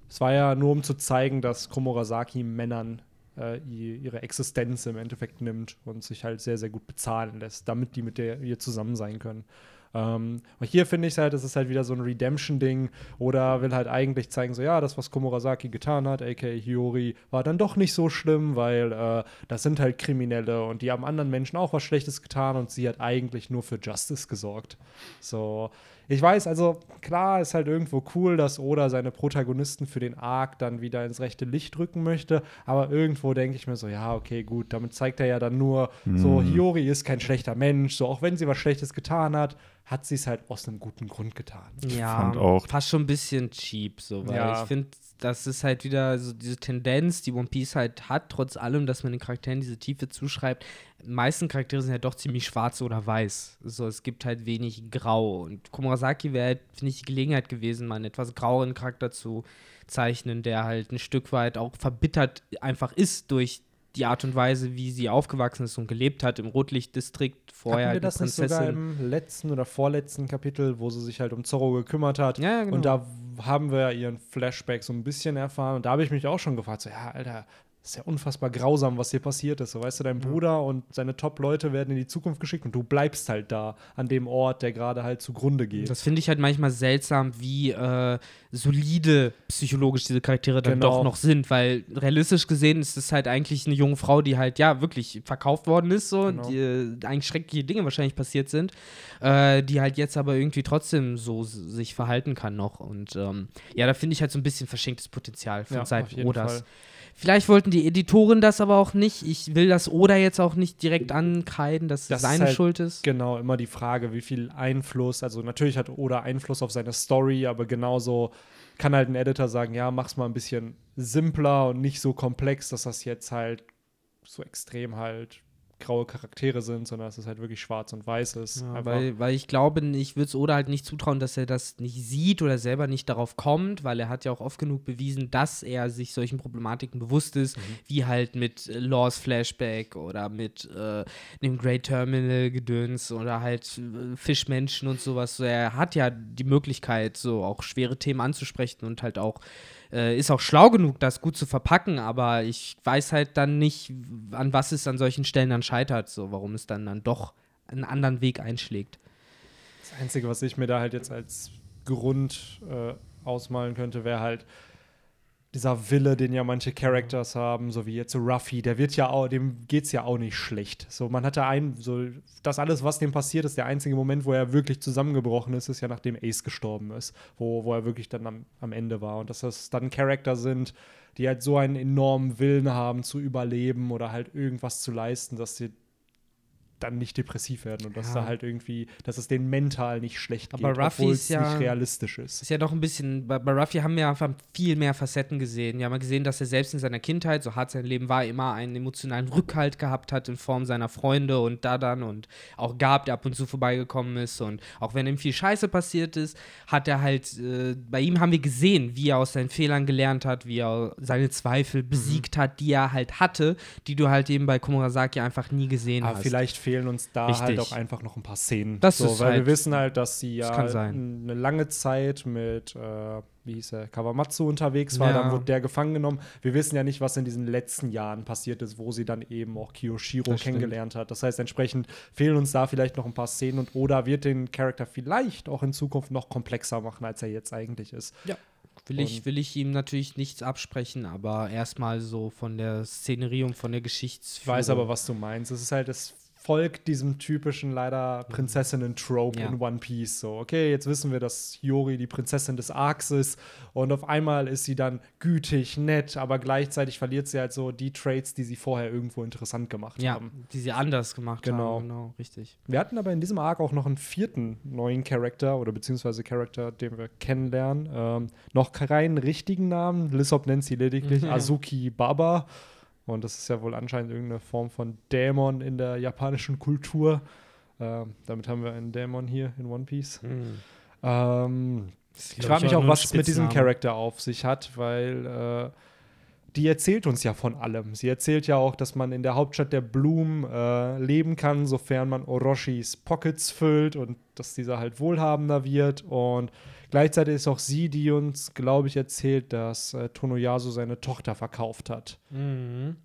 es war ja nur um zu zeigen, dass Komurasaki Männern äh, ihre Existenz im Endeffekt nimmt und sich halt sehr, sehr gut bezahlen lässt, damit die mit der ihr zusammen sein können. Ähm, und hier finde ich halt, es ist halt wieder so ein Redemption-Ding oder will halt eigentlich zeigen, so ja, das, was Komurasaki getan hat, aka Hiyori, war dann doch nicht so schlimm, weil äh, das sind halt Kriminelle und die haben anderen Menschen auch was Schlechtes getan und sie hat eigentlich nur für Justice gesorgt. So, ich weiß, also klar ist halt irgendwo cool, dass Oda seine Protagonisten für den Arc dann wieder ins rechte Licht rücken möchte, aber irgendwo denke ich mir so, ja, okay, gut, damit zeigt er ja dann nur, mm. so Hiyori ist kein schlechter Mensch, so auch wenn sie was Schlechtes getan hat, hat sie es halt aus einem guten Grund getan. Ja, fand auch fast schon ein bisschen cheap, so, weil ja. ich finde, das ist halt wieder so diese Tendenz, die One Piece halt hat, trotz allem, dass man den Charakteren diese Tiefe zuschreibt. Die meisten Charaktere sind ja doch ziemlich schwarz oder weiß. So, es gibt halt wenig Grau. Und Komurasaki wäre halt, finde ich, die Gelegenheit gewesen, mal einen etwas graueren Charakter zu zeichnen, der halt ein Stück weit auch verbittert einfach ist durch die Art und Weise, wie sie aufgewachsen ist und gelebt hat im Rotlichtdistrikt vorher. Hatten wir das nicht sogar im letzten oder vorletzten Kapitel, wo sie sich halt um Zorro gekümmert hat? Ja, genau. Und da haben wir ihren Flashback so ein bisschen erfahren. Und da habe ich mich auch schon gefragt, so, ja, Alter, ist ja unfassbar grausam, was hier passiert ist. So, weißt du, dein Bruder und seine Top-Leute werden in die Zukunft geschickt und du bleibst halt da an dem Ort, der gerade halt zugrunde geht. Das finde ich halt manchmal seltsam, wie äh, solide psychologisch diese Charaktere dann genau. doch noch sind, weil realistisch gesehen ist es halt eigentlich eine junge Frau, die halt ja wirklich verkauft worden ist, so, genau. die äh, eigentlich schreckliche Dinge wahrscheinlich passiert sind, äh, die halt jetzt aber irgendwie trotzdem so sich verhalten kann noch. Und ähm, ja, da finde ich halt so ein bisschen verschenktes Potenzial von ja, Seiten Odas. Fall. Vielleicht wollten die Editoren das aber auch nicht. Ich will das Oda jetzt auch nicht direkt ankreiden, dass das seine ist halt Schuld ist. Genau, immer die Frage, wie viel Einfluss. Also natürlich hat Oda Einfluss auf seine Story, aber genauso kann halt ein Editor sagen, ja, mach's mal ein bisschen simpler und nicht so komplex, dass das jetzt halt so extrem halt graue Charaktere sind, sondern dass es halt wirklich schwarz und weiß ist. Ja, weil, weil ich glaube, ich würde es Oda halt nicht zutrauen, dass er das nicht sieht oder selber nicht darauf kommt, weil er hat ja auch oft genug bewiesen, dass er sich solchen Problematiken bewusst ist, mhm. wie halt mit äh, Laws Flashback oder mit äh, dem Great Terminal Gedöns oder halt äh, Fischmenschen und sowas. So, er hat ja die Möglichkeit, so auch schwere Themen anzusprechen und halt auch äh, ist auch schlau genug, das gut zu verpacken, aber ich weiß halt dann nicht, an was es an solchen Stellen dann scheitert, so warum es dann dann doch einen anderen Weg einschlägt. Das Einzige, was ich mir da halt jetzt als Grund äh, ausmalen könnte, wäre halt, dieser Wille, den ja manche Characters haben, so wie jetzt so Ruffy, der wird ja auch, dem geht's ja auch nicht schlecht. So, man hatte ein, so, das alles, was dem passiert ist, der einzige Moment, wo er wirklich zusammengebrochen ist, ist ja nachdem Ace gestorben ist, wo, wo er wirklich dann am, am Ende war. Und dass das dann Charakter sind, die halt so einen enormen Willen haben zu überleben oder halt irgendwas zu leisten, dass sie dann nicht depressiv werden und dass ja. da halt irgendwie, dass es denen mental nicht schlecht Aber geht, obwohl es ja, nicht realistisch ist. Ist ja doch ein bisschen, bei, bei Ruffy haben wir einfach viel mehr Facetten gesehen. Wir haben gesehen, dass er selbst in seiner Kindheit, so hart sein Leben war, immer einen emotionalen Rückhalt gehabt hat in Form seiner Freunde und Dadan und auch Gab, der ab und zu vorbeigekommen ist und auch wenn ihm viel Scheiße passiert ist, hat er halt, äh, bei ihm haben wir gesehen, wie er aus seinen Fehlern gelernt hat, wie er seine Zweifel besiegt mhm. hat, die er halt hatte, die du halt eben bei Komurasaki einfach nie gesehen Aber hast. Vielleicht fehlen uns da Richtig. halt auch einfach noch ein paar Szenen. Das so, ist weil halt, wir wissen halt, dass sie ja eine lange Zeit mit, äh, wie hieß er, Kawamatsu unterwegs war, ja. dann wurde der gefangen genommen. Wir wissen ja nicht, was in diesen letzten Jahren passiert ist, wo sie dann eben auch Kiyoshiro das kennengelernt stimmt. hat. Das heißt, entsprechend fehlen uns da vielleicht noch ein paar Szenen und Oda wird den Charakter vielleicht auch in Zukunft noch komplexer machen, als er jetzt eigentlich ist. Ja. Will ich, will ich ihm natürlich nichts absprechen, aber erstmal so von der Szenerie und von der Geschichtsführung. Ich weiß aber, was du meinst. Es ist halt das folgt diesem typischen leider Prinzessinnen-Trope ja. in One Piece. So, okay, jetzt wissen wir, dass Yori die Prinzessin des Arcs ist und auf einmal ist sie dann gütig, nett, aber gleichzeitig verliert sie halt so die Traits, die sie vorher irgendwo interessant gemacht ja, haben. die sie anders gemacht genau. haben. Genau, richtig. Wir hatten aber in diesem Arc auch noch einen vierten neuen Charakter oder beziehungsweise Charakter, den wir kennenlernen. Ähm, noch keinen richtigen Namen. Lissop nennt sie lediglich Azuki Baba. Und das ist ja wohl anscheinend irgendeine Form von Dämon in der japanischen Kultur. Ähm, damit haben wir einen Dämon hier in One Piece. Mhm. Ähm, ich frage mich auch, was es mit diesem Charakter auf sich hat, weil äh, die erzählt uns ja von allem. Sie erzählt ja auch, dass man in der Hauptstadt der Blumen äh, leben kann, sofern man Orochis Pockets füllt und dass dieser halt wohlhabender wird. Und Gleichzeitig ist auch sie, die uns, glaube ich, erzählt, dass äh, Tonoyasu seine Tochter verkauft hat. Mhm.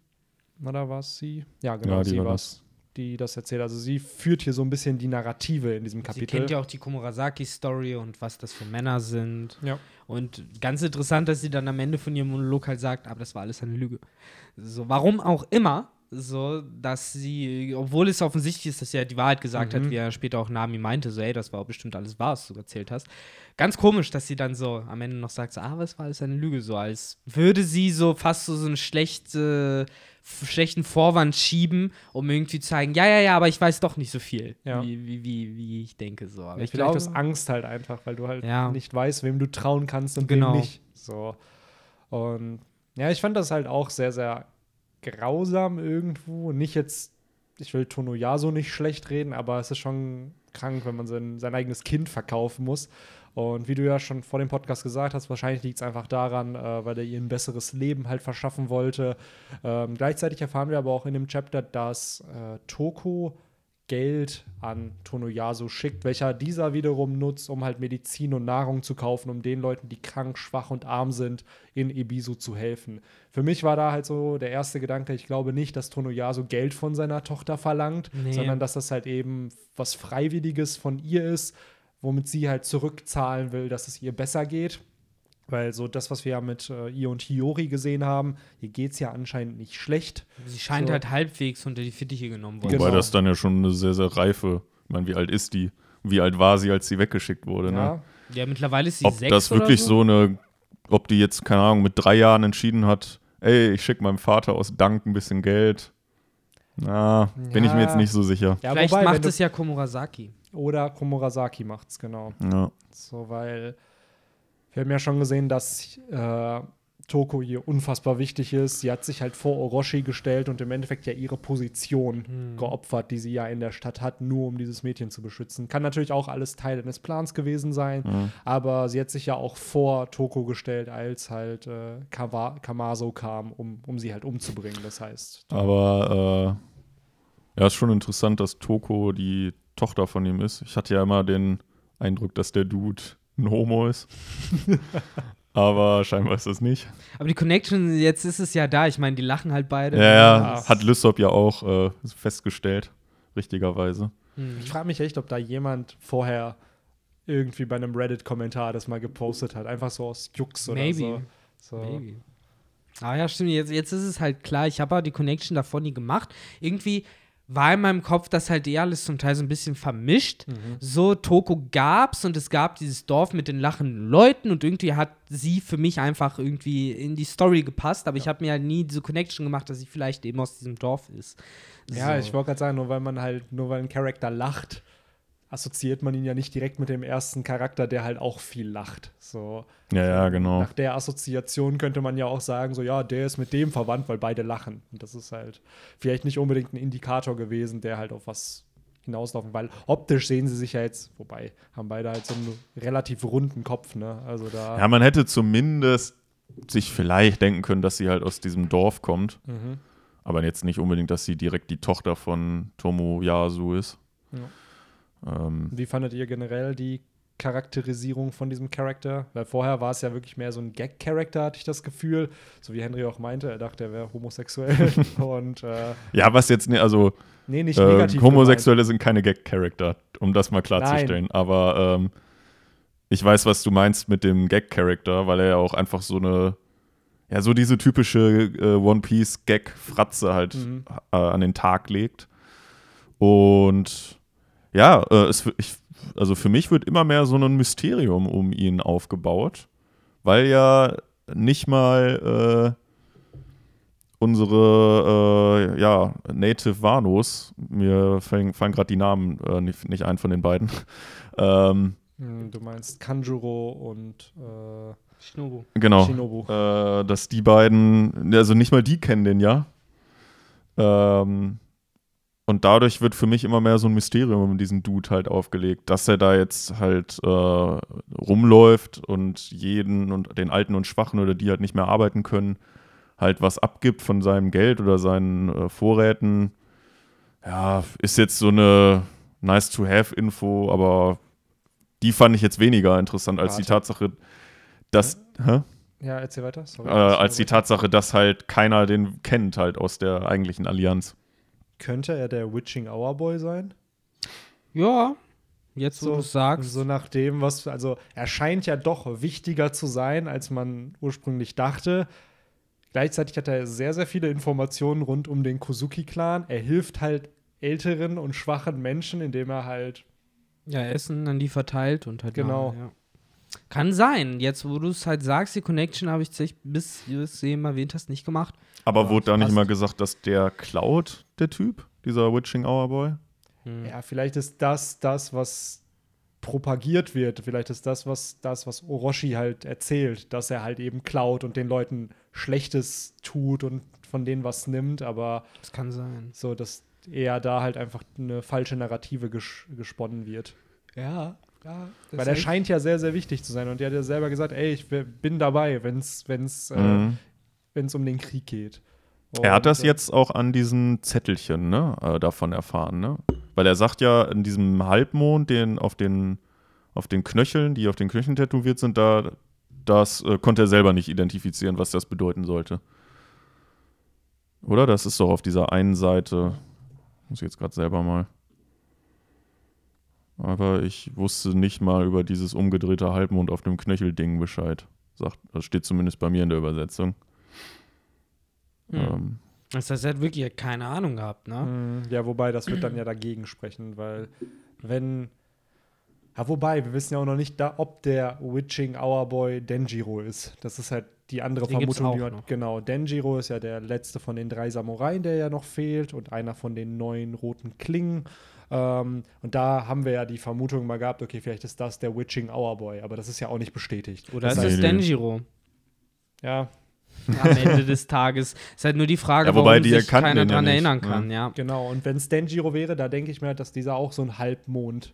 Oder war es sie? Ja, genau, Ja, die sie war es, die das erzählt. Also sie führt hier so ein bisschen die Narrative in diesem Sie Kapitel. kennt ja auch die Komurasaki-Story und was das für Männer sind. Ja. Und ganz interessant, dass sie dann am Ende von ihrem Monolog halt sagt, aber das war alles eine Lüge. So, warum auch immer, so, dass sie, obwohl es offensichtlich ist, dass sie ja die Wahrheit gesagt Mhm. hat, wie er später auch Nami meinte, so, ey, das war bestimmt alles wahr, was du erzählt hast. Ganz komisch, dass sie dann so am Ende noch sagt, so, ah, es war alles eine Lüge, so als würde sie so fast so, so einen schlechte, schlechten Vorwand schieben, um irgendwie zu zeigen, ja, ja, ja, aber ich weiß doch nicht so viel, Ja. wie, wie, wie, wie ich denke, so. Aber Ja, ich glaube, aus Angst halt einfach, weil du halt Ja. nicht weißt, wem du trauen kannst und Genau. wem nicht. So. Und ja, ich fand das halt auch sehr, sehr grausam irgendwo. Nicht jetzt, ich will Tonoyasu nicht schlecht reden, aber es ist schon krank, wenn man sein, sein eigenes Kind verkaufen muss. Und wie du ja schon vor dem Podcast gesagt hast, wahrscheinlich liegt es einfach daran, äh, weil er ihr ein besseres Leben halt verschaffen wollte. Ähm, gleichzeitig erfahren wir aber auch in dem Chapter, dass äh, Toko Geld an Tonoyasu schickt, welcher dieser wiederum nutzt, um halt Medizin und Nahrung zu kaufen, um den Leuten, die krank, schwach und arm sind, in Ebisu zu helfen. Für mich war da halt so der erste Gedanke, ich glaube nicht, dass Tonoyasu Geld von seiner Tochter verlangt, Nee. sondern dass das halt eben was Freiwilliges von ihr ist, womit sie halt zurückzahlen will, dass es ihr besser geht. Weil so das, was wir ja mit äh, ihr und Hiyori gesehen haben, hier geht es ja anscheinend nicht schlecht. sie scheint so. halt halbwegs unter die Fittiche genommen worden. Genau. Wobei das dann ja schon eine sehr, sehr reife, ich meine, wie alt ist die? Wie alt war sie, als sie weggeschickt wurde? Ne? Ja, Ja, mittlerweile ist sie ob sechs das oder wirklich so. so eine, ob die jetzt, keine Ahnung, mit drei Jahren entschieden hat, ey, ich schicke meinem Vater aus Dank ein bisschen Geld. Na, bin ich mir Ja. jetzt nicht so sicher. ja Vielleicht wobei, macht es ja Komurasaki. Oder Komurasaki macht's, genau. Ja. So, weil wir haben ja schon gesehen, dass äh, Toko ihr unfassbar wichtig ist. Sie hat sich halt vor Orochi gestellt und im Endeffekt ja ihre Position Hm. geopfert, die sie ja in der Stadt hat, nur um dieses Mädchen zu beschützen. Kann natürlich auch alles Teil eines Plans gewesen sein, Mhm. aber sie hat sich ja auch vor Toko gestellt, als halt äh, Kawa Kamaso kam, um, um sie halt umzubringen. Das heißt, Aber äh, ja, ist schon interessant, dass Toko die Tochter von ihm ist. Ich hatte ja immer den Eindruck, dass der Dude ein Homo ist. *laughs* Aber scheinbar ist das nicht. Aber die Connection, jetzt ist es ja da. Ich meine, die lachen halt beide. Ja, ja, hat Lysop ja auch äh, festgestellt, richtigerweise. Hm. Ich frage mich echt, ob da jemand vorher irgendwie bei einem Reddit-Kommentar das mal gepostet hat. Einfach so aus Jux oder Maybe. so. so. Maybe. Ah ja, stimmt. Jetzt, jetzt ist es halt klar, ich habe ja die Connection davon nie gemacht. Irgendwie war in meinem Kopf das halt eh alles zum Teil so ein bisschen vermischt. Mhm. So, Toko gab's und es gab dieses Dorf mit den lachenden Leuten und irgendwie hat sie für mich einfach irgendwie in die Story gepasst, aber ich habe mir halt nie diese Connection gemacht, dass sie vielleicht eben aus diesem Dorf ist. Ja, So. ich wollte gerade sagen, nur weil man halt, nur weil ein Charakter lacht, assoziiert man ihn ja nicht direkt mit dem ersten Charakter, der halt auch viel lacht. So. Ja, ja, genau. Nach der Assoziation könnte man ja auch sagen, so ja, der ist mit dem verwandt, weil beide lachen. Und das ist halt vielleicht nicht unbedingt ein Indikator gewesen, der halt auf was hinauslaufen, weil optisch sehen sie sich ja jetzt, wobei, haben beide halt so einen relativ runden Kopf, ne? Also da. Ja, man hätte zumindest sich vielleicht denken können, dass sie halt aus diesem Dorf kommt. Mhm. Aber jetzt nicht unbedingt, dass sie direkt die Tochter von Tomoyasu ist. Ähm, Wie fandet ihr generell die Charakterisierung von diesem Charakter? Weil vorher war es ja wirklich mehr so ein Gag-Charakter, hatte ich das Gefühl. So wie Henry auch meinte, er dachte, er wäre homosexuell. *laughs* Und äh, ja, was jetzt, ne, also nee, nicht äh, negativ. Homosexuelle sind keine Gag-Charakter, um das mal klarzustellen. Aber ähm, ich weiß, was du meinst mit dem Gag-Charakter, weil er ja auch einfach so eine, ja, so diese typische äh, One-Piece-Gag-Fratze halt Mhm. äh, an den Tag legt. Und ja, äh, es, ich, also für mich wird immer mehr so ein Mysterium um ihn aufgebaut, weil ja nicht mal äh, unsere äh, ja, Native Vanos, mir fallen, fallen gerade die Namen äh, nicht, nicht ein von den beiden, *laughs* ähm, Hm, Du meinst Kanjuro und äh, Shinobu. genau, Shinobu. äh, dass die beiden, also nicht mal die kennen den ja. Ähm, und dadurch wird für mich immer mehr so ein Mysterium um diesen Dude halt aufgelegt, dass er da jetzt halt äh, rumläuft und jeden und den Alten und Schwachen oder die halt nicht mehr arbeiten können, halt was abgibt von seinem Geld oder seinen äh, Vorräten. Ja, ist jetzt so eine nice to have Info, aber die fand ich jetzt weniger interessant als die Warte. Tatsache, dass. Hä? Ja, erzähl weiter. Sorry. Äh, als die Tatsache, dass halt keiner den kennt, halt aus der eigentlichen Allianz. Könnte er der Witching Hour Boy sein? Ja, jetzt wo du es sagst. So nach dem, was, also er scheint ja doch wichtiger zu sein, als man ursprünglich dachte. Gleichzeitig hat er sehr, sehr viele Informationen rund um den Kozuki-Clan. Er hilft halt älteren und schwachen Menschen, indem er halt ja, Essen an die verteilt und halt. Genau. Mal, ja. Kann sein. Jetzt, wo du es halt sagst, die Connection habe ich tatsächlich bis du es eben erwähnt hast, nicht gemacht. Aber Ja, wurde da nicht mal gesagt, dass der klaut, der Typ, dieser Witching Hour Boy? Hm. Ja, vielleicht ist das das, was propagiert wird. Vielleicht ist das, was das, was Orochi halt erzählt, dass er halt eben klaut und den Leuten Schlechtes tut und von denen was nimmt, aber Das kann sein. so, dass eher da halt einfach eine falsche Narrative ges gesponnen wird. Ja. ja Weil er scheint ja sehr, sehr wichtig zu sein und er hat ja selber gesagt, ey, ich bin dabei, wenn es wenn's, äh, Mhm. wenn's um den Krieg geht. Er hat das äh, jetzt auch an diesen Zettelchen ne, äh, davon erfahren, ne? Weil er sagt ja, in diesem Halbmond, den auf den, auf den Knöcheln, die auf den Knöcheln tätowiert sind, da das äh, konnte er selber nicht identifizieren, was das bedeuten sollte. Oder? Das ist doch auf dieser einen Seite. Muss ich jetzt gerade selber mal. Aber ich wusste nicht mal über dieses umgedrehte Halbmond auf dem Knöchelding Bescheid. Sagt, das steht zumindest bei mir in der Übersetzung. Hm. Ähm, Das heißt, er hat wirklich keine Ahnung gehabt, ne? Mm, Ja, wobei, das wird dann ja dagegen sprechen, weil wenn. Ja, wobei, wir wissen ja auch noch nicht, da, ob der Witching Hour Boy Denjiro ist. Das ist halt die andere Den Vermutung, die man. noch. Genau, Denjiro ist ja der letzte von den drei Samurai, der ja noch fehlt und einer von den neun roten Klingen. Ähm, und da haben wir ja die Vermutung mal gehabt, okay, vielleicht ist das der Witching Hour Boy, aber das ist ja auch nicht bestätigt. Oder das ist nee. Denjiro? Ja, *laughs* Am Ende des Tages. Ist halt nur die Frage, Ja, wobei warum die sich keiner ja nicht, erinnern ne? kann, ja. genau. Und wenn es Denjiro wäre, da denke ich mir halt, dass dieser auch so ein Halbmond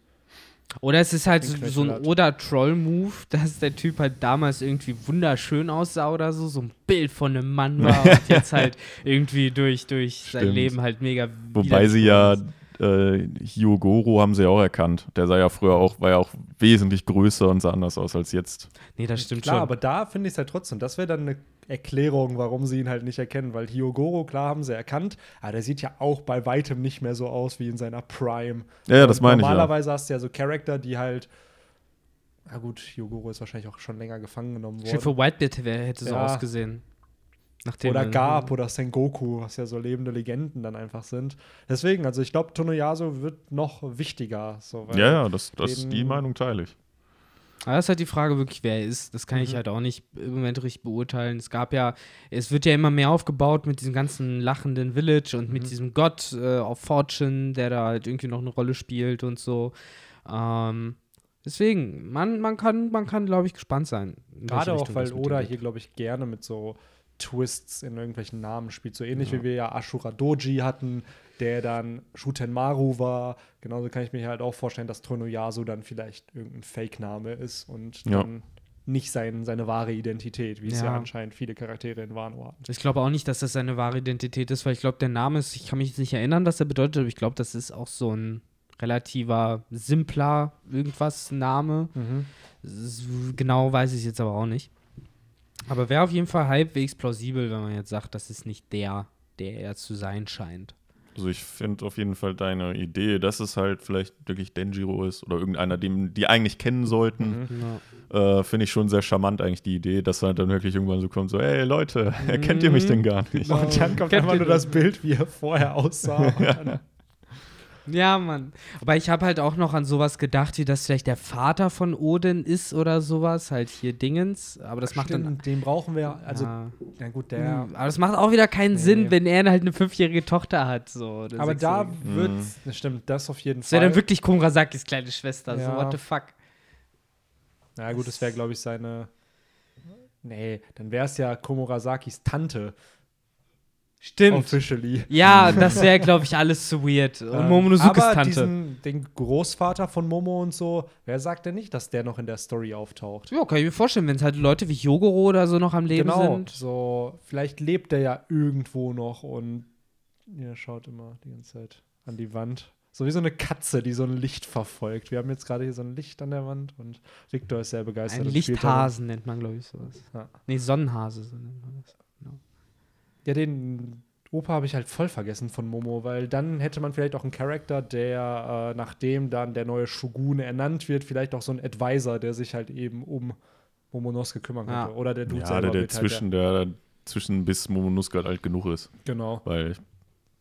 Oder es ist halt so, so ein hat. Oda-Troll-Move, *laughs* dass der Typ halt damals irgendwie wunderschön aussah oder so, so ein Bild von einem Mann war *laughs* und jetzt halt irgendwie durch, durch sein. Leben halt mega Wobei sie ja äh, Hyogoro haben sie ja auch erkannt. Der sah ja früher auch, war ja auch wesentlich größer und sah anders aus als jetzt. Nee, das stimmt Klar, schon. aber da finde ich es halt trotzdem, das wäre dann eine Erklärung, warum sie ihn halt nicht erkennen, weil Hyogoro, klar, haben sie erkannt, aber der sieht ja auch bei weitem nicht mehr so aus wie in seiner Prime. Ja, ja, das meine ich ja. Normalerweise hast du ja so Charakter, die halt, na gut, Hyogoro ist wahrscheinlich auch schon länger gefangen genommen worden. Schiffe Whitebeard wär- hätte so Ja. ausgesehen. Nachdem Oder er- Garp oder Sengoku, was ja so lebende Legenden dann einfach sind. Deswegen, also ich glaube, Tonoyasu wird noch wichtiger. So, weil Ja, ja, das, das die Meinung teile ich. Aber das ist halt die Frage wirklich, wer er ist. Das kann ich Mhm. halt auch nicht im Moment richtig beurteilen. Es gab ja, es wird ja immer mehr aufgebaut mit diesem ganzen lachenden Village und mit Mhm. diesem Gott äh, of Fortune, der da halt irgendwie noch eine Rolle spielt und so. Ähm, deswegen, man, man kann, man kann, glaube ich, gespannt sein. Gerade auch, weil mit Oda hier, glaube ich, gerne mit so Twists in irgendwelchen Namen spielt. So ähnlich Ja. wie wir ja Ashura Doji hatten, der dann Shutenmaru war. Genauso kann ich mir halt auch vorstellen, dass Tonoyasu dann vielleicht irgendein Fake-Name ist und Ja. dann nicht sein, seine wahre Identität, wie es ja Ja. anscheinend viele Charaktere in Wano hatten. Ich glaube auch nicht, dass das seine wahre Identität ist, weil ich glaube, der Name ist, ich kann mich jetzt nicht erinnern, was er bedeutet, aber ich glaube, das ist auch so ein relativer, simpler irgendwas Name. S- Genau weiß ich es jetzt aber auch nicht. Aber wäre auf jeden Fall halbwegs plausibel, wenn man jetzt sagt, das ist nicht der, der er zu sein scheint. Also ich finde auf jeden Fall deine Idee, dass es halt vielleicht wirklich Denjiro ist oder irgendeiner, den die eigentlich kennen sollten, Mhm. äh, finde ich schon sehr charmant eigentlich die Idee, dass halt dann wirklich irgendwann so kommt, so, hey Leute, *laughs* erkennt ihr mich denn gar nicht? Genau. Und dann kommt Kennt einfach nur das? Bild, wie er vorher aussah. *laughs* Und dann, Ja, Mann. Aber ich habe halt auch noch an sowas gedacht, wie das vielleicht der Vater von Odin ist oder sowas, halt hier Dingens. Aber das macht dann. Stimmt, den brauchen wir, also, ja. na gut, der. Aber das macht auch wieder keinen Nee. Sinn, wenn er halt eine fünfjährige Tochter hat. So, Aber da wird, Mhm. das stimmt, das auf jeden Das wäre Fall. dann wirklich Komurasakis kleine Schwester. So, Ja. what the fuck. Na gut, das wäre, glaube ich, seine. Nee, dann wäre es ja Komurasakis Tante. Stimmt. Officially. Ja, das wäre, glaube ich, alles zu weird. Und Ähm, Momonozukes aber Tante. Diesen, den Großvater von Momo und so, wer sagt denn nicht, dass der noch in der Story auftaucht? Ja, kann ich mir vorstellen, wenn es halt Leute wie Yogoro oder so noch am Leben genau, sind. so, vielleicht lebt er ja irgendwo noch und ihr schaut immer die ganze Zeit an die Wand. so wie so eine Katze, die so ein Licht verfolgt. Wir haben jetzt gerade hier so ein Licht an der Wand und Victor ist sehr begeistert. Ein Lichthasen nennt man, glaube ich, sowas. Ja. Nee, Sonnenhase, so nennt man das. Genau. Ja, den Opa habe ich halt voll vergessen von Momo, weil dann hätte man vielleicht auch einen Charakter, der, äh, nachdem dann der neue Shogun ernannt wird, vielleicht auch so ein Advisor, der sich halt eben um Momonosuke kümmern könnte. Oder der Dude Ja, selber der, der wird zwischen, der zwischen bis Momonosuke halt alt genug ist. Halt der, genau. Weil ich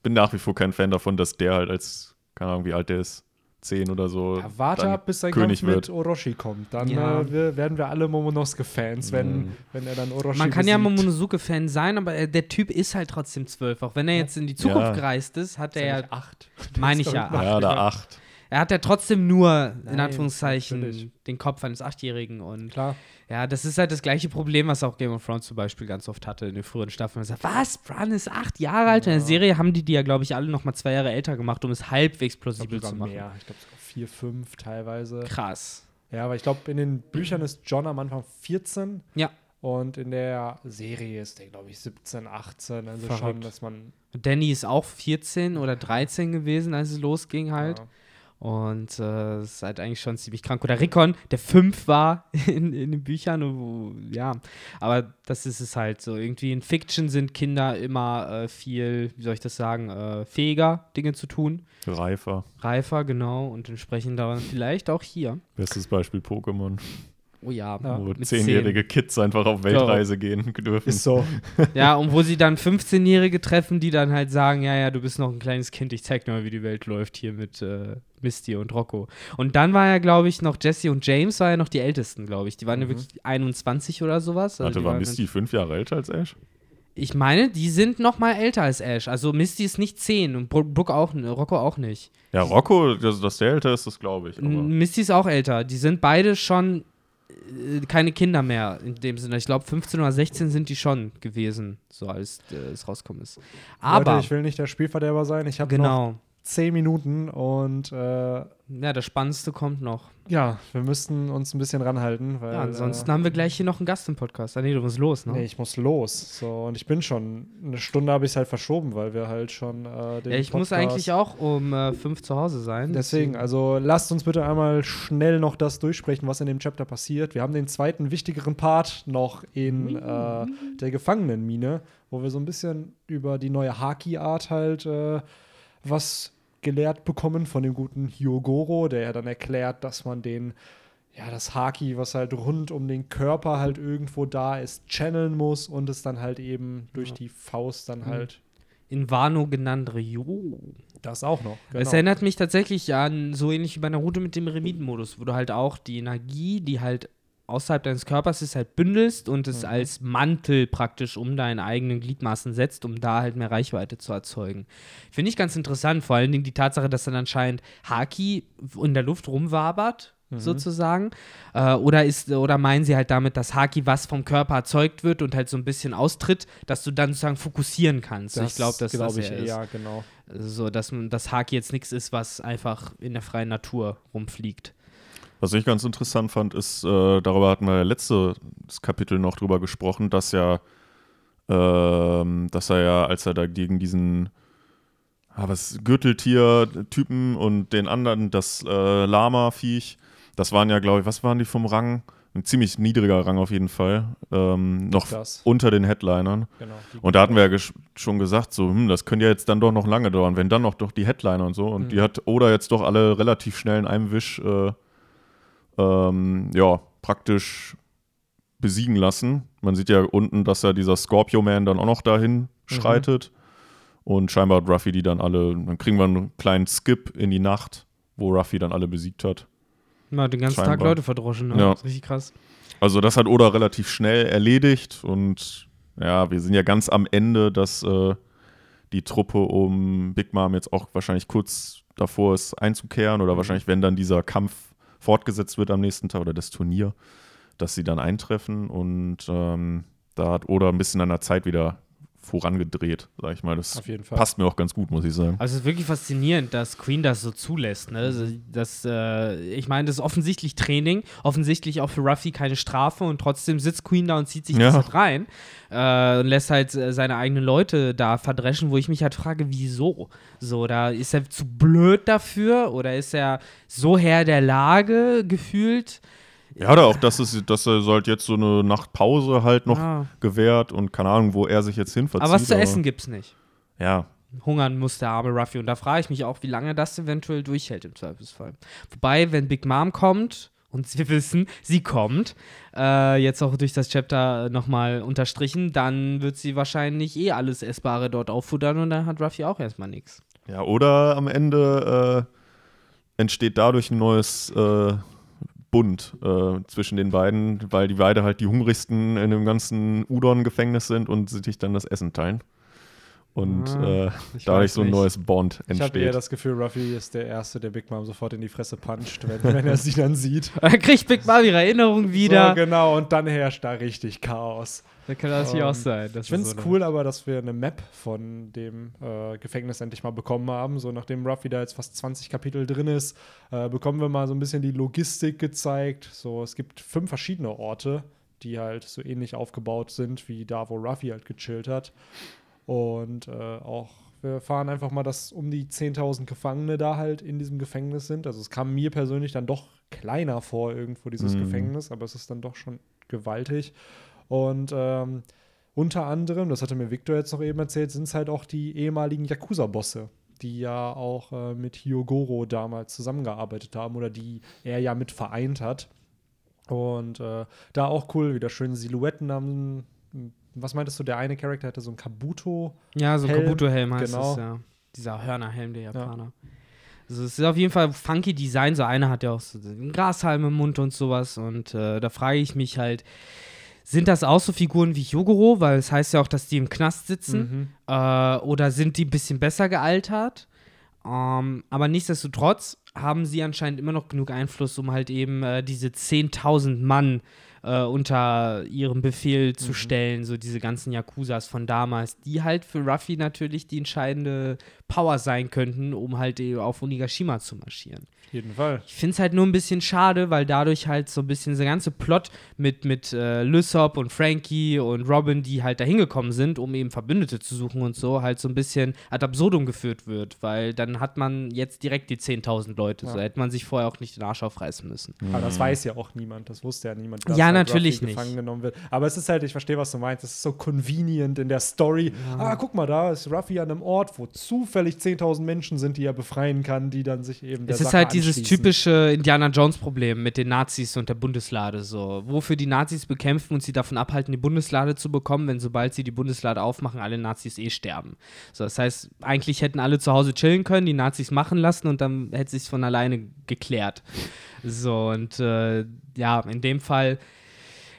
bin nach wie vor kein Fan davon, dass der halt als, keine Ahnung, wie alt der ist, 10 oder so. Ja, warte ab, bis sein König Kampf wird. mit Orochi kommt. Dann Ja. äh, wir, werden wir alle Momonosuke-Fans, wenn, Mhm. wenn er dann Orochi Man kann ja besiegt. Momonosuke-Fan sein, aber äh, der Typ ist halt trotzdem zwölf. Auch wenn er jetzt in die Zukunft Ja. gereist ist, hat Ist er ja, acht. meine ich *laughs* ja, nicht Ja, acht. Da 8. er hat ja trotzdem nur, in Nein, Anführungszeichen, natürlich. den Kopf eines Achtjährigen. Und Klar. ja, das ist halt das gleiche Problem, was auch Game of Thrones zum Beispiel ganz oft hatte in den früheren Staffeln. Man sagt, was, Bran ist acht Jahre alt? In der Ja. Serie haben die die ja, glaube ich, alle noch mal zwei Jahre älter gemacht, um es halbwegs plausibel sogar zu machen. mehr. Ich glaube sogar vier, fünf teilweise. Krass. Ja, aber ich glaube, in den Büchern ist John am Anfang 14 Ja. und in der Serie ist der, glaube ich, 17, 18. Also schon, Verrückt. dass man. Danny ist auch 14 oder 13 gewesen, als es losging halt. Ja. Und äh, es ist halt eigentlich schon ziemlich krank. Oder Rickon, der fünf war *laughs* in, in den Büchern. Wo, ja, aber das ist es halt so. Irgendwie in Fiction sind Kinder immer äh, viel, wie soll ich das sagen, äh, fähiger, Dinge zu tun. Reifer. Reifer, genau. Und entsprechend dann vielleicht auch hier. Bestes Beispiel Pokémon, Oh ja, Ja. wo zehnjährige Kids einfach auf Weltreise gehen dürfen. Ist so. 10. *laughs* Ja, und wo sie dann 15-Jährige treffen, die dann halt sagen, ja, ja, du bist noch ein kleines Kind, ich zeig dir mal, wie die Welt läuft hier mit äh, Misty und Rocco. Und dann war ja, glaube ich, noch Jesse und James, war ja noch die Ältesten, glaube ich. Die waren ja Mhm. wirklich 21 oder sowas. Also Warte, war waren Misty fünf Jahre älter als Ash? Ich meine, die sind noch mal älter als Ash. Also Misty ist nicht 10 und Bro- Brooke auch, n- Rocco auch nicht. Ja, Rocco, dass, dass der älter ist, das glaube ich. Aber Misty ist auch älter. Die sind beide schon äh, keine Kinder mehr in dem Sinne. Ich glaube, 15 oder 16 sind die schon gewesen, so als äh, es rauskommen ist. Aber, Leute, ich will nicht der Spielverderber sein. Ich habe noch genau. 10 Minuten und äh, Ja, das Spannendste kommt noch. ja, wir müssten uns ein bisschen ranhalten. Weil, Ja, ansonsten äh, haben wir gleich hier noch einen Gast im Podcast. Ah, nee, du musst los, ne? Nee, ich muss los. So, und ich bin schon. Eine Stunde habe ich es halt verschoben, weil wir halt schon äh, den ja, ich muss Podcast- eigentlich auch um äh, fünf zu Hause sein. Deswegen, also lasst uns bitte einmal schnell noch das durchsprechen, was in dem Chapter passiert. Wir haben den zweiten wichtigeren Part noch in äh, der Gefangenenmine, wo wir so ein bisschen über die neue Haki-Art halt äh, was gelehrt bekommen von dem guten Hyogoro, der ja dann erklärt, dass man den, ja, das Haki, was halt rund um den Körper halt irgendwo da ist, channeln muss und es dann halt eben durch Ja. die Faust dann Mhm. halt in Wano genannt Ryo. das auch noch. Es genau. erinnert mich tatsächlich an so ähnlich wie bei Naruto mit dem Remitenmodus, wo du halt auch die Energie, die halt außerhalb deines Körpers ist, halt bündelst und es Mhm. als Mantel praktisch um deine eigenen Gliedmaßen setzt, um da halt mehr Reichweite zu erzeugen. Finde ich ganz interessant, vor allen Dingen die Tatsache, dass dann anscheinend Haki in der Luft rumwabert. Mhm. Sozusagen. Äh, oder, ist, oder meinen sie halt damit, dass Haki, was vom Körper erzeugt wird und halt so ein bisschen austritt, dass du dann sozusagen fokussieren kannst. ich glaube, dass glaub das ich ist. ja, genau. So, dass man- das Haki jetzt nichts ist, was einfach in der freien Natur rumfliegt. Was ich ganz interessant fand, ist, äh, darüber hatten wir ja letztes Kapitel noch drüber gesprochen, dass ja, ähm, dass er ja, als er da gegen diesen ah, was Gürteltier-Typen und den anderen, das äh, Lama-Viech, das waren ja, glaube ich, was waren die vom Rang? Ein ziemlich niedriger Rang auf jeden Fall. Ähm, noch Das, unter den Headlinern. genau. Und da hatten wir ja gesch- schon gesagt, so, hm, das könnte ja jetzt dann doch noch lange dauern, wenn dann noch doch die Headliner und so. Und Mhm. die hat Oda jetzt doch alle relativ schnell in einem Wisch, äh, ähm, ja, praktisch besiegen lassen. Man sieht ja unten, dass ja dieser Scorpio Man dann auch noch dahin schreitet. Und scheinbar hat Ruffy die dann alle, dann kriegen wir einen kleinen Skip in die Nacht, wo Ruffy dann alle besiegt hat. Ja, den ganzen Tag Scheinbar. Leute verdroschen, ne? Ja. Richtig krass. Also das hat Oda relativ schnell erledigt und ja, wir sind ja ganz am Ende, dass äh, die Truppe um Big Mom jetzt auch wahrscheinlich kurz davor ist einzukehren oder Mhm. wahrscheinlich, wenn dann dieser Kampf fortgesetzt wird am nächsten Tag oder das Turnier, dass sie dann eintreffen und ähm, da hat Oda ein bisschen an der Zeit wieder vorangedreht, sag ich mal. Das Auf jeden Fall. passt mir auch ganz gut, muss ich sagen. Also es ist wirklich faszinierend, dass Queen das so zulässt. Ne? Also das, äh, ich meine, das ist offensichtlich Training, offensichtlich auch für Ruffy keine Strafe und trotzdem sitzt Queen da und zieht sich Ja. das halt rein äh, und lässt halt äh, seine eigenen Leute da verdreschen, wo ich mich halt frage, wieso? So, da ist er zu blöd dafür oder ist er so Herr der Lage gefühlt? Ja, oder auch, dass, es, dass er halt jetzt so eine Nachtpause halt noch Ah. gewährt und keine Ahnung, wo er sich jetzt hin verzieht. Aber was zu essen gibt's nicht. Ja, Hungern muss der arme Ruffy. Und da frage ich mich auch, wie lange das eventuell durchhält im Zweifelsfall. Wobei, wenn Big Mom kommt, und wir *laughs* wissen, sie kommt, äh, jetzt auch durch das Chapter nochmal unterstrichen, dann wird sie wahrscheinlich eh alles Essbare dort auffuttern und dann hat Ruffy auch erstmal nichts. Ja, oder am Ende äh, entsteht dadurch ein neues äh, Bund äh, zwischen den beiden, weil die beide halt die hungrigsten in dem ganzen Udon-Gefängnis sind und sich dann das Essen teilen. Und Ah, äh, ich dadurch so ein nicht. neues Bond Ich habe eher entsteht. das Gefühl, Ruffy ist der Erste, der Big Mom sofort in die Fresse puncht, wenn, wenn er sie dann sieht. Dann *laughs* kriegt Big Mom ihre Erinnerung wieder. So, genau, und dann herrscht da richtig Chaos. Da kann das hier Ähm, auch sein. Das Ich finde ist es so cool, aber dass wir eine Map von dem äh, Gefängnis endlich mal bekommen haben. So nachdem Ruffy da jetzt fast 20 Kapitel drin ist, äh, bekommen wir mal so ein bisschen die Logistik gezeigt. So, es gibt fünf verschiedene Orte, die halt so ähnlich aufgebaut sind wie da, wo Ruffy halt gechillt hat. Und äh, auch wir erfahren einfach mal, dass um die 10.000 Gefangene da halt in diesem Gefängnis sind. Also es kam mir persönlich dann doch kleiner vor irgendwo dieses Mhm. Gefängnis, aber es ist dann doch schon gewaltig. Und ähm, unter anderem, das hatte mir Victor jetzt noch eben erzählt, sind es halt auch die ehemaligen Yakuza-Bosse, die ja auch äh, mit Hyogoro damals zusammengearbeitet haben oder die er ja mit vereint hat. Und äh, da auch cool, wieder schöne Silhouetten haben. Was meintest du, der eine Charakter hatte so ein Kabuto? Ja, so ein Helm, Kabuto-Helm heißt genau. es, ja. Dieser Hörnerhelm der Japaner. Also es ist auf jeden Fall funky Design. So einer hat ja auch so einen Grashalm im Mund und sowas. Und äh, da frage ich mich halt, sind das auch so Figuren wie Yogoro? Weil es heißt ja auch, dass die im Knast sitzen. Mhm. Äh, oder sind die ein bisschen besser gealtert? Ähm, aber nichtsdestotrotz haben sie anscheinend immer noch genug Einfluss, um halt eben äh, diese 10.000 Mann äh, unter ihrem Befehl zu stellen, so diese ganzen Yakuzas von damals, die halt für Ruffy natürlich die entscheidende Power sein könnten, um halt eben auf Onigashima zu marschieren. Auf jeden Fall. Ich finde es halt nur ein bisschen schade, weil dadurch halt so ein bisschen dieser ganze Plot mit, mit äh, Lysop und Frankie und Robin, die halt da hingekommen sind, um eben Verbündete zu suchen und so, halt so ein bisschen ad absurdum geführt wird, weil dann hat man jetzt direkt die 10.000 Leute. So Ja. hätte man sich vorher auch nicht den Arsch aufreißen müssen. Aber das weiß ja auch niemand, das wusste ja niemand. dass Ja, halt natürlich nicht. gefangen genommen wird. Aber es ist halt, ich verstehe, was du meinst, es ist so convenient in der Story. Ah, guck mal, da ist Ruffy an einem Ort, wo zufällig 10.000 Menschen sind, die er befreien kann, die dann sich eben der Es ist Sache halt dieses typische Indiana Jones-Problem mit den Nazis und der Bundeslade. So, wofür die Nazis bekämpfen und sie davon abhalten, die Bundeslade zu bekommen, wenn sobald sie die Bundeslade aufmachen, alle Nazis eh sterben. So, das heißt, eigentlich hätten alle zu Hause chillen können, die Nazis machen lassen und dann hätte sich von alleine geklärt. So, und äh, ja, in dem Fall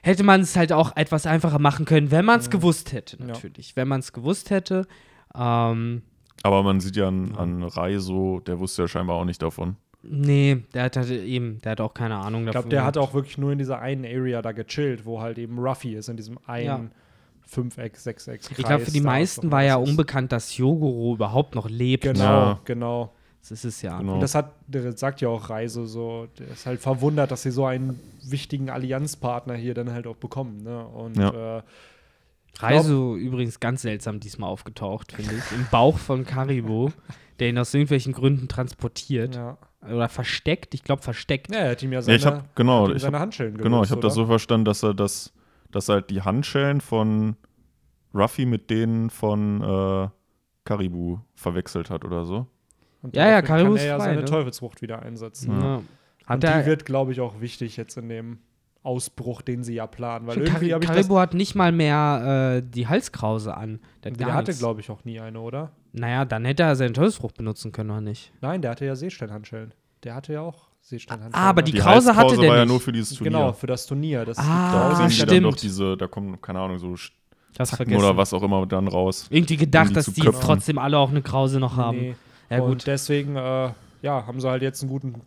hätte man es halt auch etwas einfacher machen können, wenn man es gewusst hätte, Ja. natürlich. Wenn man es gewusst hätte. Ähm, Aber man sieht ja an, an Reiso, der wusste ja scheinbar auch nicht davon. nee, der hat halt eben, der hat auch keine Ahnung Ich davon. glaube, der hat auch wirklich nur in dieser einen Area da gechillt, wo halt eben Ruffy ist, in diesem einen Ja. Fünfeck, Sechseck. Ich glaube, für die meisten war ja unbekannt, dass Yogoro überhaupt noch lebt. Genau, Ja. genau. Das ist es ja. Genau. Und das hat, der sagt ja auch Reise so, der ist halt verwundert, dass sie so einen wichtigen Allianzpartner hier dann halt auch bekommen. Ne? Und Ja. äh, Reiso übrigens ganz seltsam diesmal aufgetaucht, finde ich. Im Bauch von Karibo, der ihn aus irgendwelchen Gründen transportiert. ja. Oder versteckt. Ich glaube, versteckt. ja, er hat ihm ja Ja, seine, ich habe genau, ich seine hab, Handschellen genau, ich habe das so verstanden, dass er das, dass er halt die Handschellen von Ruffy mit denen von äh, Karibu verwechselt hat oder so. Und Ja, ja, Karibu kann ist er ja frei, seine ne? Teufelsfrucht wieder einsetzen. Ja. Hat Und die wird, glaube ich, auch wichtig jetzt in dem Ausbruch, den sie ja planen. Weil Stimmt, irgendwie. Karibo hat nicht mal mehr äh, die Halskrause an. Der, Der hatte, glaube ich, auch nie eine, oder? Naja, dann hätte er seine Teufelsfrucht benutzen können, oder nicht? Nein, der hatte ja Seesteinhandschellen. Der hatte ja auch Seesteinhandschellen. Ah, aber ne? die Krause hatte der war ja nicht. nur für dieses Turnier. Genau, für das Turnier. Das Ah, die da die dann stimmt. doch diese, da kommen, keine Ahnung, so Zacken oder was auch immer dann raus. Irgendwie gedacht, die dass die jetzt köpfen. trotzdem alle auch eine Krause noch haben. Nee. Ja, und gut. deswegen, äh, ja, haben sie halt jetzt einen guten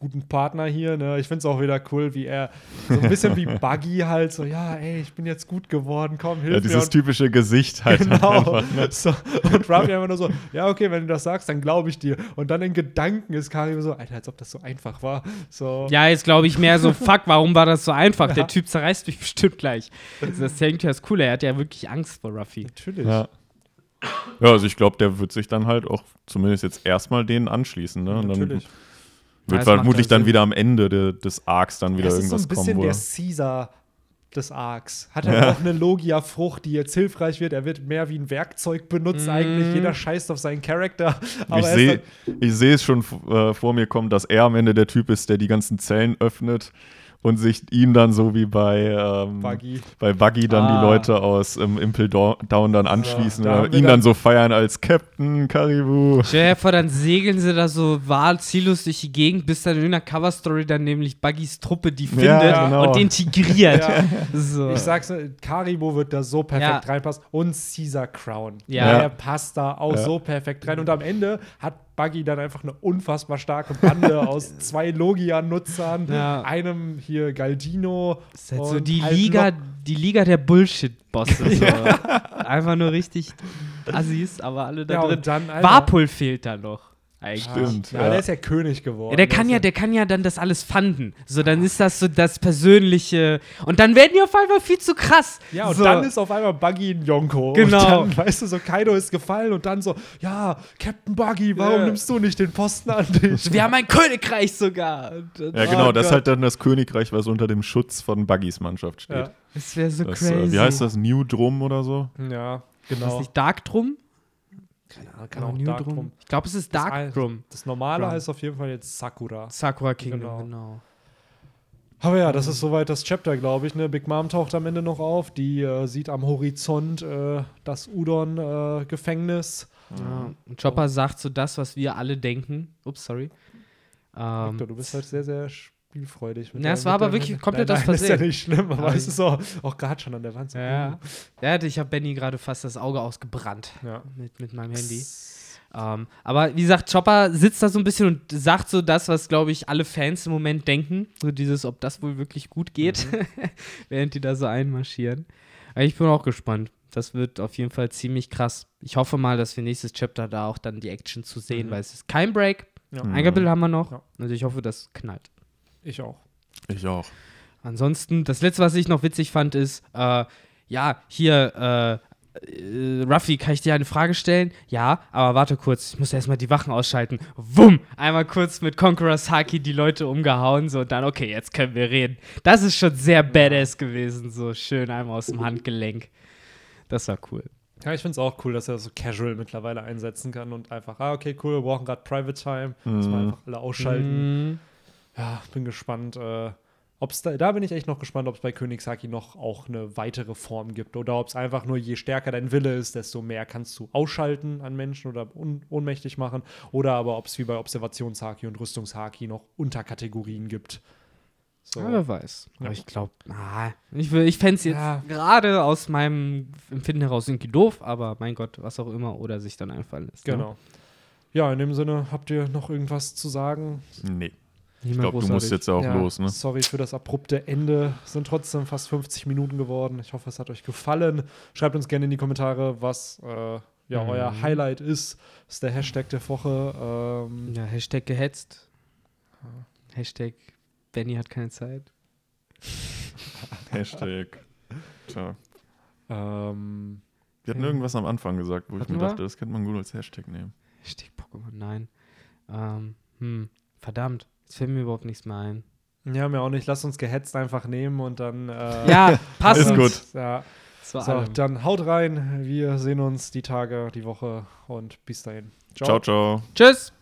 guten Partner hier. Ne? Ich finde es auch wieder cool, wie er so ein bisschen wie *laughs* Buggy halt so, ja, ey, ich bin jetzt gut geworden, komm, hilf Ja, mir. dieses Und- typische Gesicht halt. Genau. einfach, ne? *laughs* so, und Ruffy einfach nur so, ja, okay, wenn du das sagst, dann glaube ich dir. Und dann in Gedanken ist Kari so, Alter, als ob das so einfach war. So, Ja, jetzt glaube ich mehr so, *laughs* fuck, warum war das so einfach? Der Typ zerreißt mich bestimmt gleich. Also das hängt ja das Coole, er hat ja wirklich Angst vor Ruffy. natürlich. Ja. Ja, also ich glaube, der wird sich dann halt auch zumindest jetzt erstmal denen anschließen. Ne? Und dann Ja, wird macht vermutlich dann Sinn. wieder am Ende de, des Arcs dann wieder das ist so irgendwas ein bisschen kommen, der er- Caesar des Arcs. Hat er auch eine Logia-Frucht, die jetzt hilfreich wird. Er wird mehr wie ein Werkzeug benutzt eigentlich. Jeder scheißt auf seinen Charakter. *laughs* Aber er ich sehe es schon äh, vor mir kommen, dass er am Ende der Typ ist, der die ganzen Zellen öffnet und sich ihm dann so wie bei ähm, Buggy. bei Buggy dann Ah. die Leute aus ähm, Impel Down dann anschließen da haben wir ihn dann- dann so feiern als Captain Caribou. Stell dir vor, dann segeln sie da so wahl ziellos durch die Gegend, bis dann in irgendeiner Coverstory dann nämlich Buggys Truppe die findet Ja, genau. und integriert. *laughs* Ja. So. Ich sag's, Karibo wird da so perfekt Ja. reinpassen. Und Caesar Crown. Ja. Der passt da auch Ja. so perfekt rein. Und am Ende hat Buggy dann einfach eine unfassbar starke Bande *laughs* aus zwei Logia-Nutzern, Ja. einem hier Galdino. Das ist halt so die halt Liga, die Liga der Bullshit-Bosse. So. *laughs* Einfach nur richtig Assis, aber alle da Ja, drin. dann, Alter, Warpul fehlt da noch. Eigentlich. Stimmt. Ja, der ist ja König geworden. Ja, der kann ja, der kann ja dann das alles fanden. So, dann ist das so das Persönliche. Und dann werden die auf einmal viel zu krass. Ja, und so. dann ist auf einmal Buggy ein Yonko. Genau. Und dann, weißt du, so Kaido ist gefallen und dann so, ja, Captain Buggy, warum Ja. nimmst du nicht den Posten an dich? Wir haben ein Königreich sogar. Und, Ja, genau, oh das ist halt dann das Königreich, was unter dem Schutz von Buggys Mannschaft steht. Ja, Das wäre so Das, crazy. äh, wie heißt das? New Drum oder so? ja Ist genau. nicht Dark Drum? Ja, kann Oder auch New Dark Drum? Ich glaube, es ist Das Dark Drum. Das normale Drum. heißt auf jeden Fall jetzt Sakura. Sakura Kingdom, Genau. genau. Aber ja, das ist soweit das Chapter, glaube ich. Ne? Big Mom taucht am Ende noch auf. Die äh, sieht am Horizont äh, das Udon-Gefängnis. Ja. Und Chopper sagt so das, was wir alle denken. Ups, sorry. Ähm, Victor, du bist halt sehr, sehr spielfreudig. Na, der- es war aber wirklich komplett nein, aus nein, Ist ja Versehen. nicht schlimm, aber es ist auch, auch gerade schon an der Wand. So, ja, ja. ich habe Benny gerade fast das Auge ausgebrannt ja. mit, mit meinem Handy. Ähm, aber wie gesagt, Chopper sitzt da so ein bisschen und sagt so das, was, glaube ich, alle Fans im Moment denken. So dieses, ob das wohl wirklich gut geht, *laughs* während die da so einmarschieren. Aber ich bin auch gespannt. Das wird auf jeden Fall ziemlich krass. Ich hoffe mal, dass wir nächstes Chapter da auch dann die Action zu sehen, Mhm. weil es ist kein Break. Ja. Mhm. Ein Kapitel haben wir noch. Ja. Also ich hoffe, das knallt. Ich auch. Ich auch. Ansonsten, das letzte, was ich noch witzig fand, ist, äh, ja, hier, äh, äh, Ruffy, kann ich dir eine Frage stellen? Ja, aber warte kurz, ich muss erstmal die Wachen ausschalten. Wumm! Einmal kurz mit Conqueror Saki die Leute umgehauen, so, und dann, okay, jetzt können wir reden. Das ist schon sehr badass gewesen, so schön einmal aus dem Handgelenk. Das war cool. Ja, ich finde es auch cool, dass er das so casual mittlerweile einsetzen kann und einfach, ah, okay, cool, wir brauchen gerade Private Time. Muss man Mhm. einfach alle ausschalten. Mhm. Ja, bin gespannt. Äh, ob's da, da bin ich echt noch gespannt, ob es bei König Saki noch auch eine weitere Form gibt oder ob es einfach nur, je stärker dein Wille ist, desto mehr kannst du ausschalten an Menschen oder un ohnmächtig machen. Oder aber ob es wie bei Observationshaki und Rüstungshaki noch Unterkategorien gibt. So. Ja, wer weiß. Ja. Aber ich glaube, ah, ich, will- ich fände es jetzt Ja. gerade aus meinem Empfinden heraus irgendwie doof, aber mein Gott, was auch immer, oder sich dann einfallen lässt. ne? Genau. Ja, in dem Sinne, habt ihr noch irgendwas zu sagen? Nee. Ich glaube, du musst jetzt auch Ja, los, ne? Sorry für das abrupte Ende. Es sind trotzdem fast 50 Minuten geworden. Ich hoffe, es hat euch gefallen. Schreibt uns gerne in die Kommentare, was äh, ja, Mhm. euer Highlight ist. Das ist der Hashtag der Woche. Ähm, Ja, Hashtag gehetzt. Hashtag Benny hat keine Zeit. *laughs* Hashtag. Tja. ähm, Wir hatten Ja. irgendwas am Anfang gesagt, wo ich mir wir? dachte, das könnte man gut als Hashtag nehmen. Hashtag Pokémon, nein. Ähm, hm, verdammt, jetzt fällt mir überhaupt nichts mehr ein. ja, mir auch nicht. Lasst uns gehetzt einfach nehmen und dann. Äh, Ja, *laughs* *laughs* passend. Ist gut. Ja, so, allem. dann haut rein. Wir sehen uns die Tage, die Woche und bis dahin. Ciao, ciao. Tschüss.